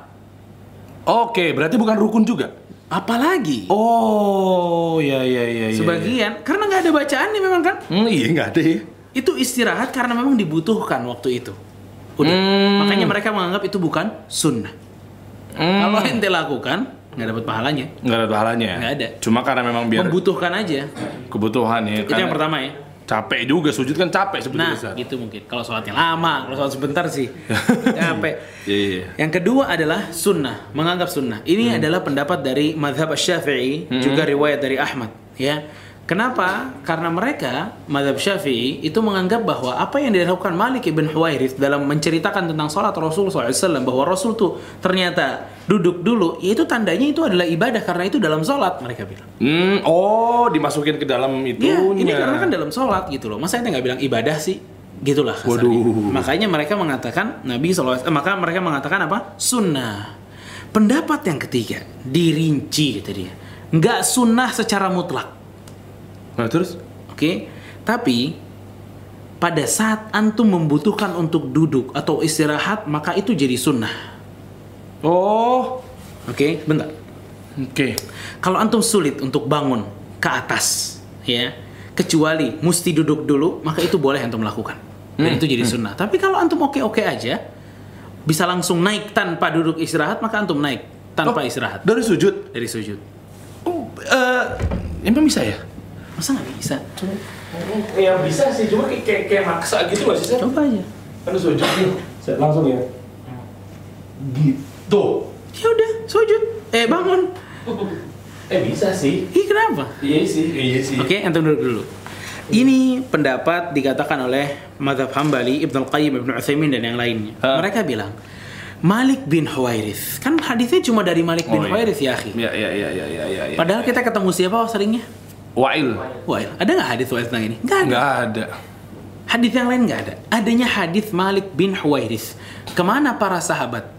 A: Oke, berarti bukan rukun juga.
B: Apalagi
A: Oh, ya ya ya ya.
B: sebagian karena nggak ada bacaannya memang kan?
A: Hmm, iya nggak ada ya.
B: Itu istirahat karena memang dibutuhkan waktu itu. Udah.
A: Hmm.
B: Makanya mereka menganggap itu bukan sunnah. Kalau ente lakukan nggak dapat pahalanya.
A: nggak ada pahalanya. ya?
B: Nggak ada.
A: Cuma karena memang biar
B: Membutuhkan aja.
A: kebutuhan ya.
B: Itu yang pertama ya.
A: Capek juga sujud kan capek sebetulnya.
B: Nah,
A: Ustaz.
B: gitu mungkin. Kalau sholatnya lama, kalau sholat sebentar sih capek.
A: Iya iya. iya.
B: Yang kedua adalah sunnah, menganggap sunnah. Ini adalah pendapat dari madhab Syafi'i, juga riwayat dari Ahmad. Ya, kenapa? Karena mereka madhab Syafi'i itu menganggap bahwa apa yang dilakukan Malik ibn Huwairith dalam menceritakan tentang sholat Rasul SAW bahwa Rasul tuh ternyata duduk dulu, itu tandanya itu adalah ibadah karena itu dalam sholat mereka bilang.
A: Hmm, oh dimasukin ke dalam itu.
B: Iya, ini karena kan dalam sholat gitu loh. Masa ente nggak bilang ibadah sih? Gitulah kasarnya.
A: Waduh.
B: Makanya mereka mengatakan Nabi SAW, eh, maka mereka mengatakan apa? Sunnah. Pendapat yang ketiga, dirinci kata dia. Nggak sunnah secara mutlak.
A: Nah terus?
B: Oke? Tapi pada saat antum membutuhkan untuk duduk atau istirahat, maka itu jadi sunnah.
A: Oh,
B: Oke, bentar.
A: oke.
B: Kalau antum sulit untuk bangun ke atas, ya, kecuali mesti duduk dulu, maka itu boleh antum lakukan. Dan
A: Hmm,
B: itu jadi sunnah. Tapi kalau antum oke-oke aja, bisa langsung naik tanpa duduk istirahat, maka antum naik tanpa
A: Oh,
B: istirahat
A: Dari sujud?
B: dari sujud.
A: Oh, eh, emang bisa ya?
B: Masa nggak bisa?
A: Ya bisa sih, cuma kayak kayak, kayak maksa gitu loh sih. Saya
B: Coba aja.
A: kan sujud. Saya langsung ya. Gitu.
B: Ya udah, sujud. Eh bangun.
A: Eh bisa sih.
B: Ih kenapa?
A: Iya sih, iya sih.
B: Oke, antum duduk dulu. Ini pendapat dikatakan oleh Madhab Hambali, Ibn Al-Qayyim, Ibn Uthaymin, dan yang lainnya.
A: Ha.
B: Mereka bilang, Malik bin Huwairith. Kan hadisnya cuma dari Malik bin
A: Oh, iya.
B: Huwairith ya, akhi.
A: Ya, ya, ya, ya, ya, ya. ya.
B: Padahal kita ketemu siapa seringnya?
A: Wail.
B: Wail. Ada nggak hadis Wail tentang ini? Nggak ada.
A: Nggak ada.
B: Hadis yang lain nggak ada. Adanya hadis Malik bin Huwairith. Ke mana para sahabat?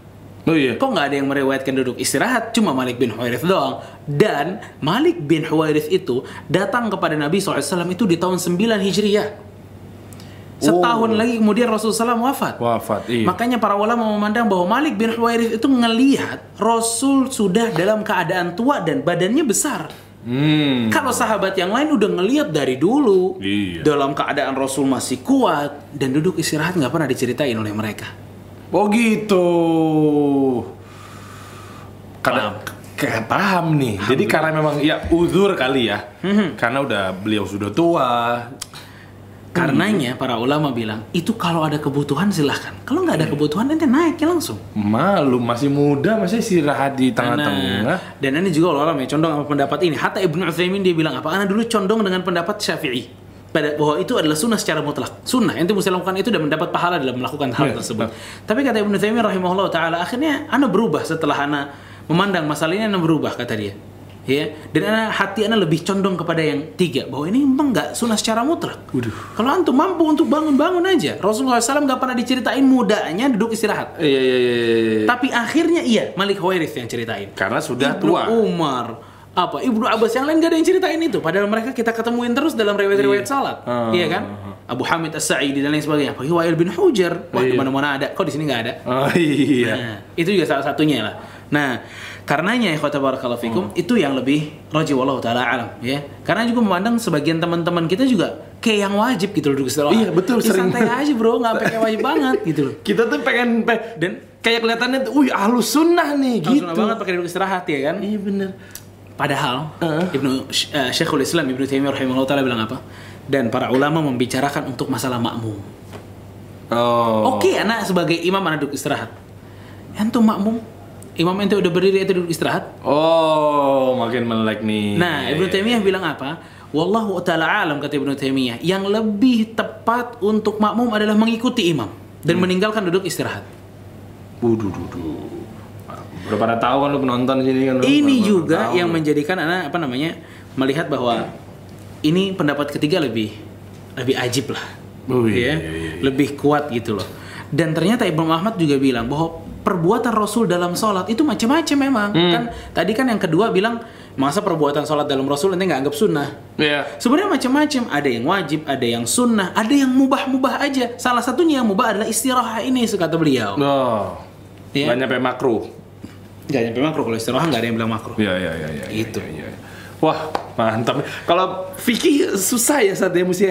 A: Oh iya.
B: Kok nggak ada yang meriwayatkan duduk istirahat? Cuma Malik bin Huwairith doang. Dan Malik bin Huwairith itu datang kepada Nabi SAW itu di tahun 9 Hijriyah. Setahun lagi kemudian Rasulullah SAW wafat.
A: Wafat, iya.
B: Makanya para ulama memandang bahwa Malik bin Huwairith itu ngelihat Rasul sudah dalam keadaan tua dan badannya besar.
A: Hmm.
B: Kalau sahabat yang lain udah ngelihat dari dulu
A: Iya.
B: dalam keadaan Rasul masih kuat dan duduk istirahat nggak pernah diceritain oleh mereka.
A: Oh gitu. Karena kayak paham nih. Jadi karena memang ya uzur kali ya.
B: Mhm.
A: Karena udah beliau sudah tua.
B: Karenanya para ulama bilang itu kalau ada kebutuhan silahkan. Kalau nggak ada kebutuhan ente naiknya langsung.
A: Malu masih muda masih istirahat di tengah-tengah.
B: Nah, dan ini juga ulama ya condong sama pendapat ini. Hatta Ibnu Utsaimin dia bilang apa? Ana dulu condong dengan pendapat Syafi'i. Pada bahwa itu adalah sunnah secara mutlak. Sunnah, ente mesti lakukan itu dan mendapat pahala dalam melakukan hal
A: Iya,
B: tersebut. Tapi kata Ibnu Utsaimin rahimahullah taala akhirnya ana berubah setelah ana memandang masalah ini ana berubah kata dia. Ya, dan ana, hati ana lebih condong kepada yang tiga bahwa ini memang nggak sunnah secara mutlak.
A: Waduh.
B: Kalau antum mampu untuk bangun-bangun aja. Rasulullah SAW nggak pernah diceritain mudanya duduk istirahat.
A: Iya iya iya. iya, iya.
B: Tapi akhirnya iya Malik Huwairith yang ceritain.
A: Karena sudah
B: Ibnu
A: tua.
B: Umar, apa Ibnu Abbas yang lain gak ada yang ceritain itu. Padahal mereka kita ketemuin terus dalam riwayat-riwayat salat,
A: Ah.
B: iya kan? Abu Hamid As-Sa'idi dan lain sebagainya. Apalagi Wa'il bin Hujar. Wah,
A: Iya.
B: di mana-mana ada. Kok di sini nggak ada?
A: Oh iya.
B: Nah, itu juga salah satunya lah. Nah, karenanya ya khotbah barakallahu fikum
A: Hmm.
B: itu yang lebih roji wallahu taala alam ya. Karena juga memandang sebagian teman-teman kita juga kayak yang wajib gitu loh istirahat.
A: Iya, betul,
B: Ya,
A: sering.
B: santai aja bro, nggak pakai wajib banget gitu loh.
A: Kita tuh pengen pe-
B: Dan
A: kayak kelihatannya tuh, wih ahlus sunnah nih
B: gitu.
A: gitu.
B: banget pakai duduk istirahat ya kan?
A: Iya bener.
B: Padahal
A: Heeh.
B: Ibnu uh, Syekhul Islam Ibnu Taimiyah rahimahullah taala bilang apa? Dan para ulama membicarakan untuk masalah makmum.
A: Oh.
B: Oke, anak sebagai imam anak duduk istirahat. Antum makmum, imam ente udah berdiri ente duduk istirahat.
A: Oh, makin melek nih.
B: Nah, Ibnu Taimiyah bilang apa? Wallahu taala alam kata Ibnu Taimiyah, yang lebih tepat untuk makmum adalah mengikuti imam dan meninggalkan duduk istirahat.
A: Waduh, duh. Udah pada tahu kan lu penonton sini kan. lu
B: Ini juga
A: tahu.
B: yang menjadikan anak apa namanya? melihat bahwa ini pendapat ketiga lebih lebih ajib lah.
A: Oh,
B: ya,
A: iya, iya, iya.
B: lebih kuat gitu loh. Dan ternyata Ibnu Ahmad juga bilang bahwa perbuatan Rasul dalam sholat itu macam-macam memang.
A: Hmm.
B: Kan tadi kan yang kedua bilang masa perbuatan sholat dalam Rasul nanti nggak anggap sunnah.
A: Iya.
B: Sebenarnya macam-macam, ada yang wajib, ada yang sunnah, ada yang mubah-mubah aja. Salah satunya yang mubah adalah istirahat ini, kata beliau.
A: Oh.
B: Iya.
A: Nggak nyampe makruh.
B: Gak nyampe makro, kalau istirahat nggak ada yang bilang makro.
A: Iya, iya, iya, iya.
B: Gitu.
A: Iya, iya. Wah, mantap. Kalau fikih susah ya saat dia mesti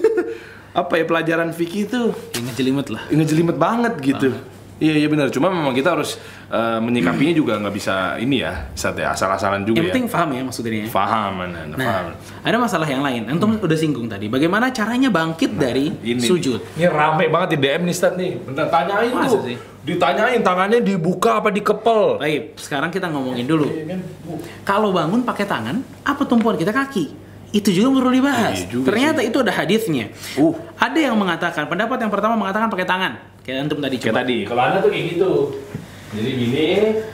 A: apa ya pelajaran fikih itu
B: ngejelimet lah.
A: ngejelimet banget gitu. Iya iya benar. Cuma memang kita harus eh, menyikapinya juga nggak bisa ini ya, saat ya asal-asalan juga
B: Yang
A: ya.
B: penting paham ya maksudnya. ya.
A: Faham, nah, nah, paham.
B: Ada masalah yang lain. Antum udah singgung tadi. Bagaimana caranya bangkit dari
A: Nah, Ini
B: sujud?
A: Ini rame banget di DM nih nih. Bentar tanyain
B: Masa
A: tuh.
B: sih?
A: Ditanyain tangannya dibuka apa dikepel.
B: Baik, sekarang kita ngomongin dulu.
A: Iya kan?
B: Kalau bangun pakai tangan, apa tumpuan kita kaki? Itu juga perlu dibahas.
A: Iya juga
B: Ternyata itu ada hadisnya.
A: Uh.
B: Ada yang mengatakan, pendapat yang pertama mengatakan pakai tangan. Kayak antum tadi
A: Kayak
B: coba.
A: tadi. Kalau anda tuh kayak gitu. Jadi gini,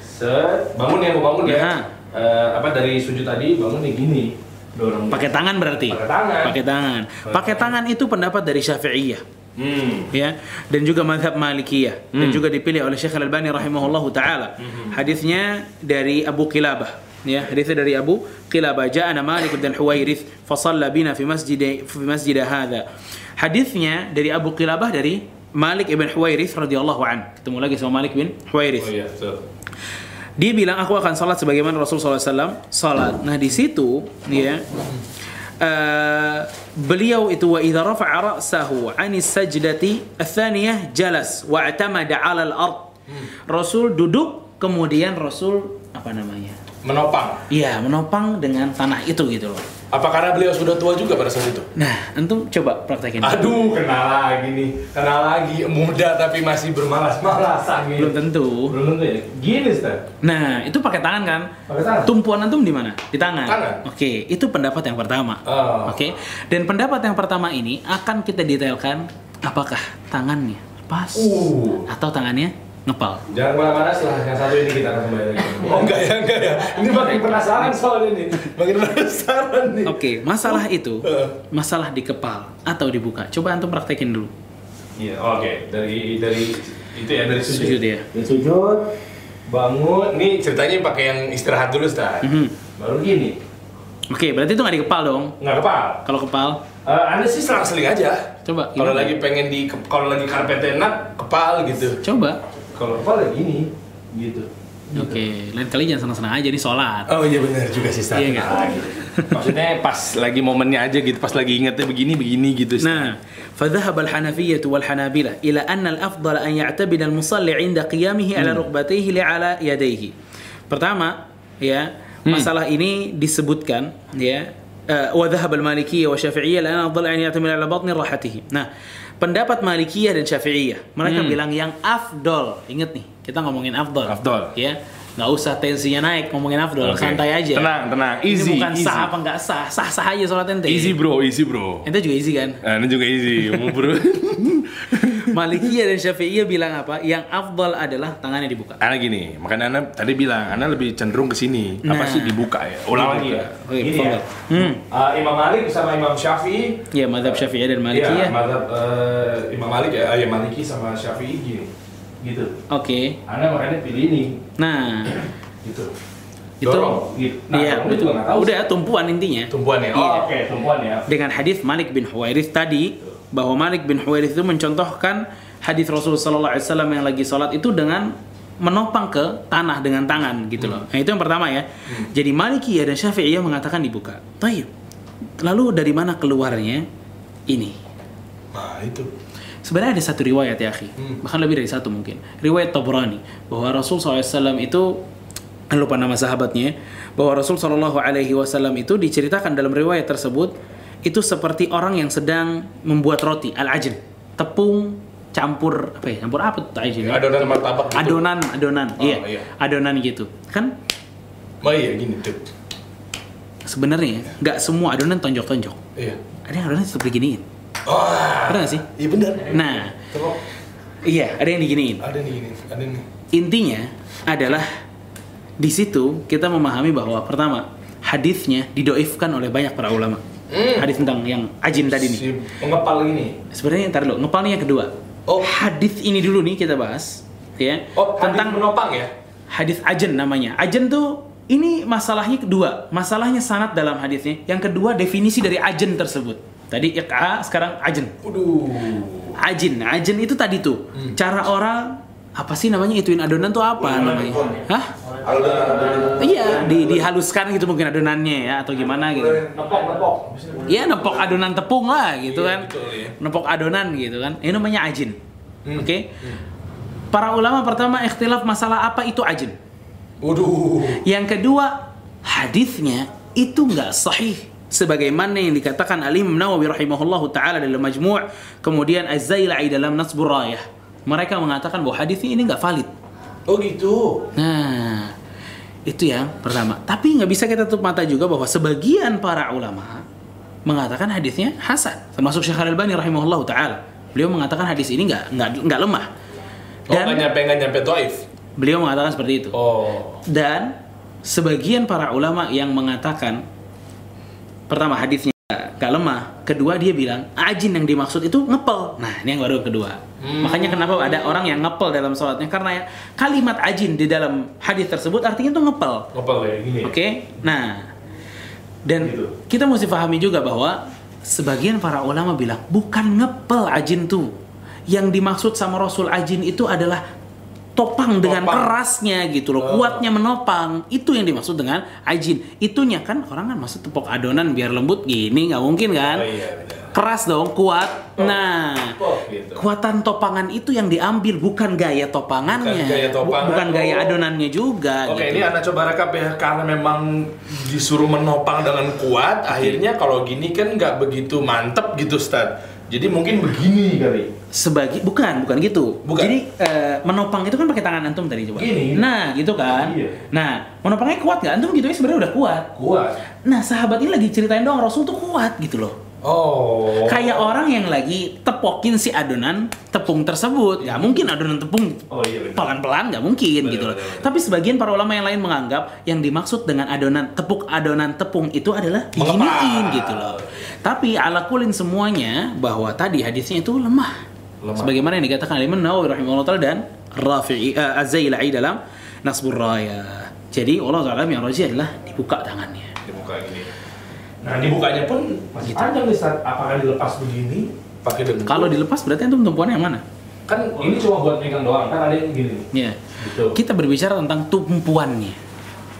A: set, bangun ya, mau bangun ya.
B: Nah.
A: Eh, apa dari sujud tadi bangun nih gini. Dorong.
B: Pakai tangan berarti.
A: Pakai tangan.
B: Pakai tangan. Pakai tangan itu pendapat dari Syafi'iyah.
A: Hmm.
B: ya dan juga madhab Malikiyah dan juga dipilih oleh Syekh Al-Albani rahimahullahu taala. Hadisnya dari Abu Qilabah ya hadisnya dari Abu Qilabah ja'ana Malik bin Huwairith fa bina fi masjid fi masjid hadha. Hadisnya dari Abu Qilabah dari Malik ibn Huwairith radhiyallahu an. Ketemu lagi sama Malik bin Huwairith.
A: Oh iya, betul.
B: Dia bilang aku akan salat sebagaimana Rasul SAW salat. Nah di situ ya eh, beliau itu wa idza rafa'a ra'sahu 'ani sajdati ats-tsaniyah jalas wa atamada 'ala al-ard. Rasul duduk kemudian Rasul apa namanya?
A: Menopang.
B: Iya, menopang dengan tanah itu gitu loh.
A: Apa karena beliau sudah tua juga pada saat itu?
B: Nah, antum coba praktekin.
A: Aduh, kenal lagi nih. Kenal lagi. Muda tapi masih bermalas-malasan
B: Belum tentu.
A: Belum tentu ya. Gini, Stat.
B: Nah, itu pakai tangan kan?
A: Pakai tangan.
B: Tumpuan antum di mana? Di tangan.
A: Tangan.
B: Oke, itu pendapat yang pertama.
A: Oh.
B: Oke. Dan pendapat yang pertama ini akan kita detailkan apakah tangannya pas
A: Uh.
B: atau tangannya ngepal.
A: Jangan ke mana-mana setelah yang satu ini kita akan kembali lagi. Oh enggak ya, enggak ya. Ini makin penasaran soal ini. Makin penasaran nih.
B: Oke, masalah itu masalah di kepal atau dibuka. Coba antum praktekin dulu.
A: Iya, oke. Dari dari itu ya dari sujud.
B: Sujud ya.
A: Dari sujud bangun. Nih ceritanya pakai yang istirahat dulu, Ustaz.
B: Mhm.
A: Baru gini.
B: Oke, berarti itu nggak di kepal dong.
A: Enggak kepal.
B: Kalau kepal,
A: Eh, anda sih selang-seling aja.
B: Coba.
A: Kalau lagi pengen di kalau lagi karpet enak, kepal gitu.
B: Coba
A: Kalau kepal ya gini, gitu.
B: Oke, lain kali jangan senang-senang aja nih sholat.
A: Oh iya benar juga sih Ustaz.
B: Iya, kan?
A: Ah, gitu. Maksudnya pas lagi momennya aja gitu, pas lagi ingetnya begini begini gitu. Ustaz.
B: نعم فذهب الحنفية والحنابلة إلى أن الأفضل أن يعتمد المصلي عند قيامه على ركبتيه لا على يديه. Pertama, ya masalah ini disebutkan ya eh, وذهب المالكية والشافعية لأن الأفضل أن يعتمد على بطن راحته. Nah, pendapat Malikiyah dan Syafi'iyah mereka bilang yang afdol. Ingat nih, kita ngomongin afdol.
A: Afdol.
B: Ya. Nggak usah tensinya naik ngomongin afdol,
A: Oke.
B: santai aja.
A: Tenang, tenang.
B: Ini
A: Easy,
B: bukan
A: easy.
B: sah apa nggak sah, sah-sah aja sholat ente.
A: Easy bro, easy bro.
B: Ente juga easy kan?
A: Nah, ini juga easy, mau bro.
B: Malikiyah dan Syafi'iyah bilang apa? Yang afdal adalah tangannya dibuka.
A: Ana gini, makanya Ana tadi bilang, Ana lebih cenderung ke sini. Apa
B: Nah.
A: sih dibuka ya? Ulang lagi ya.
B: Oke,
A: Gini
B: tafadhal.
A: ya.
B: Hmm.
A: Uh, Imam Malik sama Imam Syafi'i.
B: Ya, madhab Syafi'iyah dan
A: Iya,
B: Malikiyah.
A: madhab uh, Imam Malik ya, ya Maliki sama Syafi'i gini. Gitu.
B: Oke.
A: Ana makanya pilih ini.
B: Nah,
A: Gitu.
B: itu
A: Dorong, gitu. Nah,
B: iya, betul.
A: juga tahu
B: Udah tumpuan intinya.
A: Tumpuan ya.
B: Iya.
A: Oh, oke, tumpuan ya.
B: Dengan hadis Malik bin Huwairith tadi bahwa Malik bin Huwairith itu mencontohkan hadis Rasulullah sallallahu alaihi wasallam yang lagi sholat itu dengan menopang ke tanah dengan tangan gitu loh. Nah, itu yang pertama ya. Jadi Malikiyah dan Syafi'iyah mengatakan dibuka. Tayyib. Lalu dari mana keluarnya ini?
A: Nah, itu.
B: Sebenarnya ada satu riwayat ya akhi,
A: Hmm.
B: bahkan lebih dari satu mungkin. Riwayat Tabrani bahwa Rasul SAW itu lupa nama sahabatnya bahwa Rasul Shallallahu Alaihi Wasallam itu diceritakan dalam riwayat tersebut itu seperti orang yang sedang membuat roti al ajin tepung campur apa ya campur apa tuh ajin ya?
A: Adonan martabak gitu.
B: adonan adonan
A: Oh,
B: iya.
A: iya.
B: adonan gitu kan
A: Oh iya gini tuh.
B: sebenarnya nggak semua adonan tonjok-tonjok
A: Iya.
B: ada yang adonan seperti beginiin
A: Oh,
B: ada nggak sih
A: iya benar.
B: nah
A: Tengok.
B: iya ada yang diginiin
A: Ada nih gini, ada nih.
B: intinya adalah di situ kita memahami bahwa pertama hadisnya didoifkan oleh banyak para ulama
A: Hmm.
B: hadis tentang yang ajin tadi nih
A: Si pengepal gini.
B: sebenarnya ntar dulu ngepal nih yang kedua
A: Oh.
B: hadis ini dulu nih kita bahas ya
A: Oh,
B: tentang
A: tentang menopang ya?
B: hadis ajen namanya ajen tuh ini masalahnya kedua masalahnya sanat dalam hadisnya yang kedua definisi dari ajen tersebut tadi iqa sekarang ajen
A: Waduh.
B: ajin ajin itu tadi tuh. Cara orang apa sih namanya ituin adonan tuh apa namanya? hah? Iya di dihaluskan gitu mungkin adonannya ya atau gimana gitu.
A: Nepok, nepok.
B: Iya nepok adonan tepung lah gitu
A: Iya,
B: kan.
A: betul, ya.
B: nepok adonan gitu kan. Ini namanya ajin.
A: Hmm.
B: oke? Para ulama pertama ikhtilaf masalah apa itu ajin?
A: Waduh.
B: yang kedua hadisnya itu nggak sahih sebagaimana yang dikatakan Al Imam Nawawi rahimahullahu taala dalam Majmu' kemudian Az-Zailai dalam Nasbur Rayah. Mereka mengatakan bahwa hadis ini nggak valid.
A: Oh gitu.
B: nah itu yang pertama. Tapi nggak bisa kita tutup mata juga bahwa sebagian para ulama mengatakan hadisnya hasan. Termasuk Syekh Al-Albani rahimahullahu taala. Beliau mengatakan hadis ini nggak nggak nggak lemah.
A: Oh, nggak nyampe nggak nyampe doif.
B: beliau mengatakan seperti itu.
A: Oh.
B: dan sebagian para ulama yang mengatakan pertama hadisnya gak lemah. Kedua dia bilang ajin yang dimaksud itu ngepel. Nah ini yang baru kedua. Makanya kenapa ada orang yang ngepel dalam sholatnya? Karena ya, kalimat ajin di dalam hadis tersebut artinya itu ngepel.
A: Ngepel ya gini. ya?
B: oke? Nah dan
A: Gitu.
B: kita mesti pahami juga bahwa sebagian para ulama bilang bukan ngepel ajin tuh. Yang dimaksud sama Rasul ajin itu adalah topang dengan
A: Topang.
B: kerasnya gitu loh,
A: Oh.
B: kuatnya menopang. Itu yang dimaksud dengan ajin. Itunya kan orang kan maksud tepuk adonan biar lembut gini nggak mungkin kan?
A: Oh iya.
B: Keras dong, kuat. Nah,
A: Tepuk, gitu.
B: kuatan topangan itu yang diambil bukan gaya topangannya,
A: Bukan gaya topangan.
B: bukan gaya
A: Oh.
B: adonannya juga.
A: Oke,
B: gitu.
A: ini Anda coba rekap ya karena memang disuruh menopang dengan kuat, akhirnya kalau gini kan nggak begitu mantep gitu, Ustaz. Jadi mungkin begini kali.
B: Sebagi bukan, bukan gitu.
A: Bukan.
B: Jadi eh, menopang itu kan pakai tangan antum tadi coba.
A: Gini.
B: Nah, gitu kan.
A: Iya.
B: Nah, menopangnya kuat nggak? Antum gitu ya sebenarnya udah kuat.
A: Kuat.
B: Nah, sahabat ini lagi ceritain dong Rasul tuh kuat gitu loh.
A: Oh.
B: Kayak orang yang lagi tepokin si adonan tepung tersebut. Nggak mungkin adonan tepung
A: Oh iya
B: pelan-pelan nggak mungkin
A: Benar,
B: gitu loh. Tapi sebagian para ulama yang lain menganggap yang dimaksud dengan adonan tepuk adonan tepung itu adalah diginiin gitu loh. Tapi ala kulin semuanya bahwa tadi hadisnya itu lemah.
A: Lemah.
B: Sebagaimana yang dikatakan Imam Nawawi rahimahullah taala dan Rafi'i uh, Az-Zailai dalam Nasbur Raya. Jadi Allah taala yang rajih adalah dibuka tangannya.
A: Dibuka gini. Nah, dibukanya pun masih
B: Gitu.
A: panjang nih, Ustaz. Apakah dilepas begini Pakai dengkul.
B: Kalau dilepas berarti antum tumpuannya yang mana?
A: kan ini cuma buat pegang doang, kan ada yang gini.
B: Ya.
A: Gitu.
B: Kita berbicara tentang tumpuannya.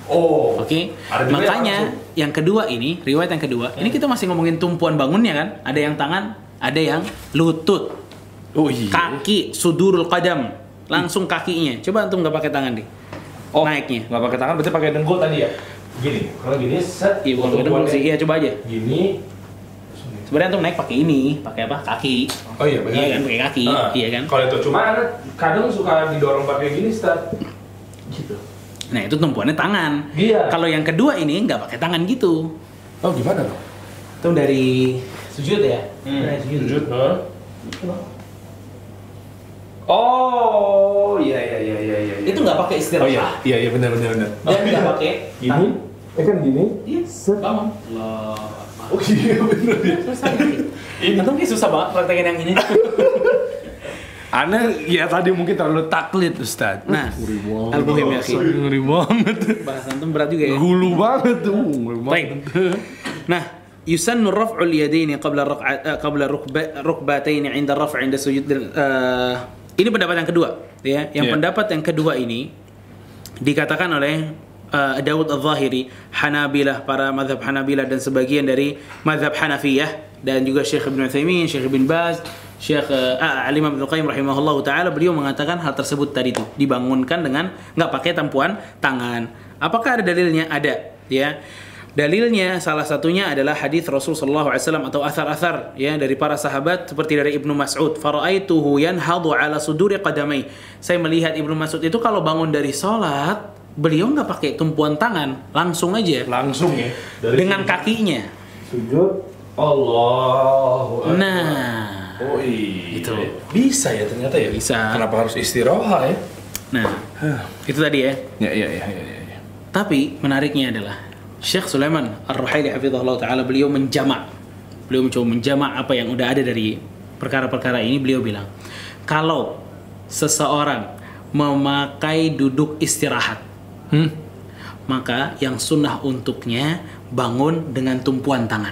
A: Oh.
B: Oke.
A: Yang
B: Makanya
A: langsung.
B: yang kedua ini, riwayat yang kedua, ini kita masih ngomongin tumpuan bangunnya kan? Ada yang tangan, ada yang lutut,
A: Oh iya.
B: kaki, sudurul qadam, langsung kakinya. Coba antum nggak pakai tangan deh.
A: Oh.
B: Naiknya.
A: Nggak pakai tangan berarti pakai dengkul tadi ya? Gini. Kalau gini set.
B: Iya, bukan sih. Iya, coba aja.
A: Gini.
B: Sebenarnya antum naik pakai ini, pakai apa? Kaki.
A: Oh iya benar.
B: Iya kan, pakai kaki.
A: Ah,
B: Iya kan?
A: Kalau itu cuma kadang suka didorong pakai gini, Ustaz. Gitu.
B: Nah, itu tumpuannya tangan.
A: Iya.
B: Kalau yang kedua ini nggak pakai tangan gitu.
A: Oh gimana tuh?
B: Itu dari sujud ya?
A: Hmm.
B: Dari sujud.
A: Sujud, huh? Oh, iya iya iya iya iya.
B: Itu nggak pakai
A: Oh
B: istirahat.
A: iya, iya iya benar benar benar.
B: Dan nggak pakai
A: Gini? Eh kan gini?
B: Iya. Allah.
A: Oh iya benar ya.
B: Susah ini. Kayak susah banget praktekin yang ini.
A: Aneh ya tadi mungkin terlalu taklid Ustaz.
B: Nah, al-muhim ya.
A: Ngeri banget.
B: Bahasa antum berat juga ya.
A: Gulu banget tuh. Ngeri
B: Baik. Nah, yusannu raf'ul yadaini qabla raq'a eh, qabla rukba rukbataini 'inda raf' 'inda sujud eh, ini pendapat yang kedua ya. Yang
A: Iya.
B: pendapat yang kedua ini dikatakan oleh eh, Dawud Al-Zahiri, Hanabilah, para mazhab Hanabilah dan sebagian dari mazhab Hanafiyah dan juga Syekh Ibn Utsaimin, Syekh Ibn Baz, Syekh eh, ah, Al-Imam Ibnu Qayyim rahimahullahu taala beliau mengatakan hal tersebut tadi itu dibangunkan dengan nggak pakai tampuan tangan. Apakah ada dalilnya? Ada, ya. Dalilnya salah satunya adalah hadis Rasul sallallahu alaihi atau athar-athar ya dari para sahabat seperti dari Ibnu Mas'ud, "Fara'aituhu yanhadu ala suduri qadamai." Saya melihat Ibnu Mas'ud itu kalau bangun dari sholat, beliau nggak pakai tumpuan tangan, langsung aja
A: Langsung ya.
B: dengan kakinya.
A: sujud Akbar.
B: Nah,
A: Oh iya.
B: Itu.
A: Bisa ya ternyata ya.
B: Bisa.
A: Kenapa harus istirahat ya?
B: nah itu tadi ya.
A: Ya iya iya iya. iya.
B: Tapi menariknya adalah Syekh Sulaiman Ar-Ruhaili hafizahullah taala beliau menjamak. Beliau mencoba menjamak apa yang udah ada dari perkara-perkara ini beliau bilang kalau seseorang memakai duduk istirahat
A: Hmm?
B: maka yang sunnah untuknya bangun dengan tumpuan tangan.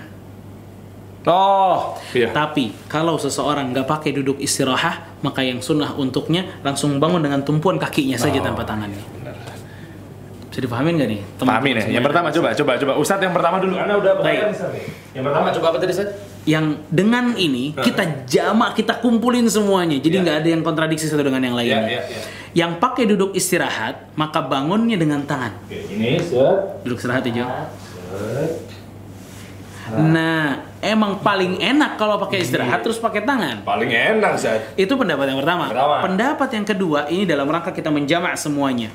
A: Oh, iya.
B: Tapi kalau seseorang nggak pakai duduk istirahat, maka yang sunnah untuknya langsung bangun dengan tumpuan kakinya saja
A: Oh,
B: tanpa tangannya.
A: benar.
B: Bisa dipahamin nggak nih? teman-teman
A: Pahamin ya. Yang pertama coba coba coba. Ustadz yang pertama dulu. Anda udah
B: Baik.
A: Yang pertama coba apa tadi, Ustadz?
B: Yang dengan ini kita jamak kita kumpulin semuanya jadi
A: Iya.
B: nggak ada yang kontradiksi satu dengan yang lainnya
A: Iya, iya, iya.
B: yang pakai duduk istirahat maka bangunnya dengan tangan
A: Oke, ini set.
B: duduk istirahat aja
A: Set.
B: nah emang paling enak kalau pakai istirahat terus pakai tangan
A: Paling enak, Ustadz.
B: itu pendapat yang pertama
A: Pertama.
B: pendapat yang kedua ini dalam rangka kita menjamak semuanya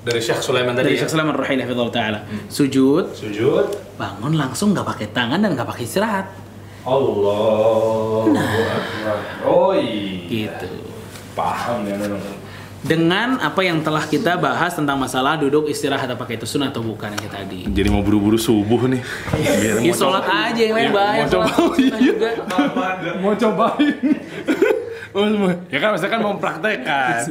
A: Dari Syekh Sulaiman tadi
B: dari
A: ya.
B: Syekh Sulaiman hafizahullah taala sujud
A: Sujud.
B: bangun langsung nggak pakai tangan dan nggak pakai istirahat
A: Allah. Akbar. Oh iya.
B: gitu
A: Paham ya memang.
B: dengan apa yang telah kita bahas tentang masalah duduk istirahat apakah itu sunnah atau bukan yang kita tadi.
A: Jadi mau buru-buru subuh nih. Biar
B: Ya sholat aja yang lain
A: Iya,
B: bahaya
A: mau
B: sholat
A: coba. Iya.
B: juga.
A: mau cobain. Oh, semua. ya kan maksudnya kan mau praktekkan.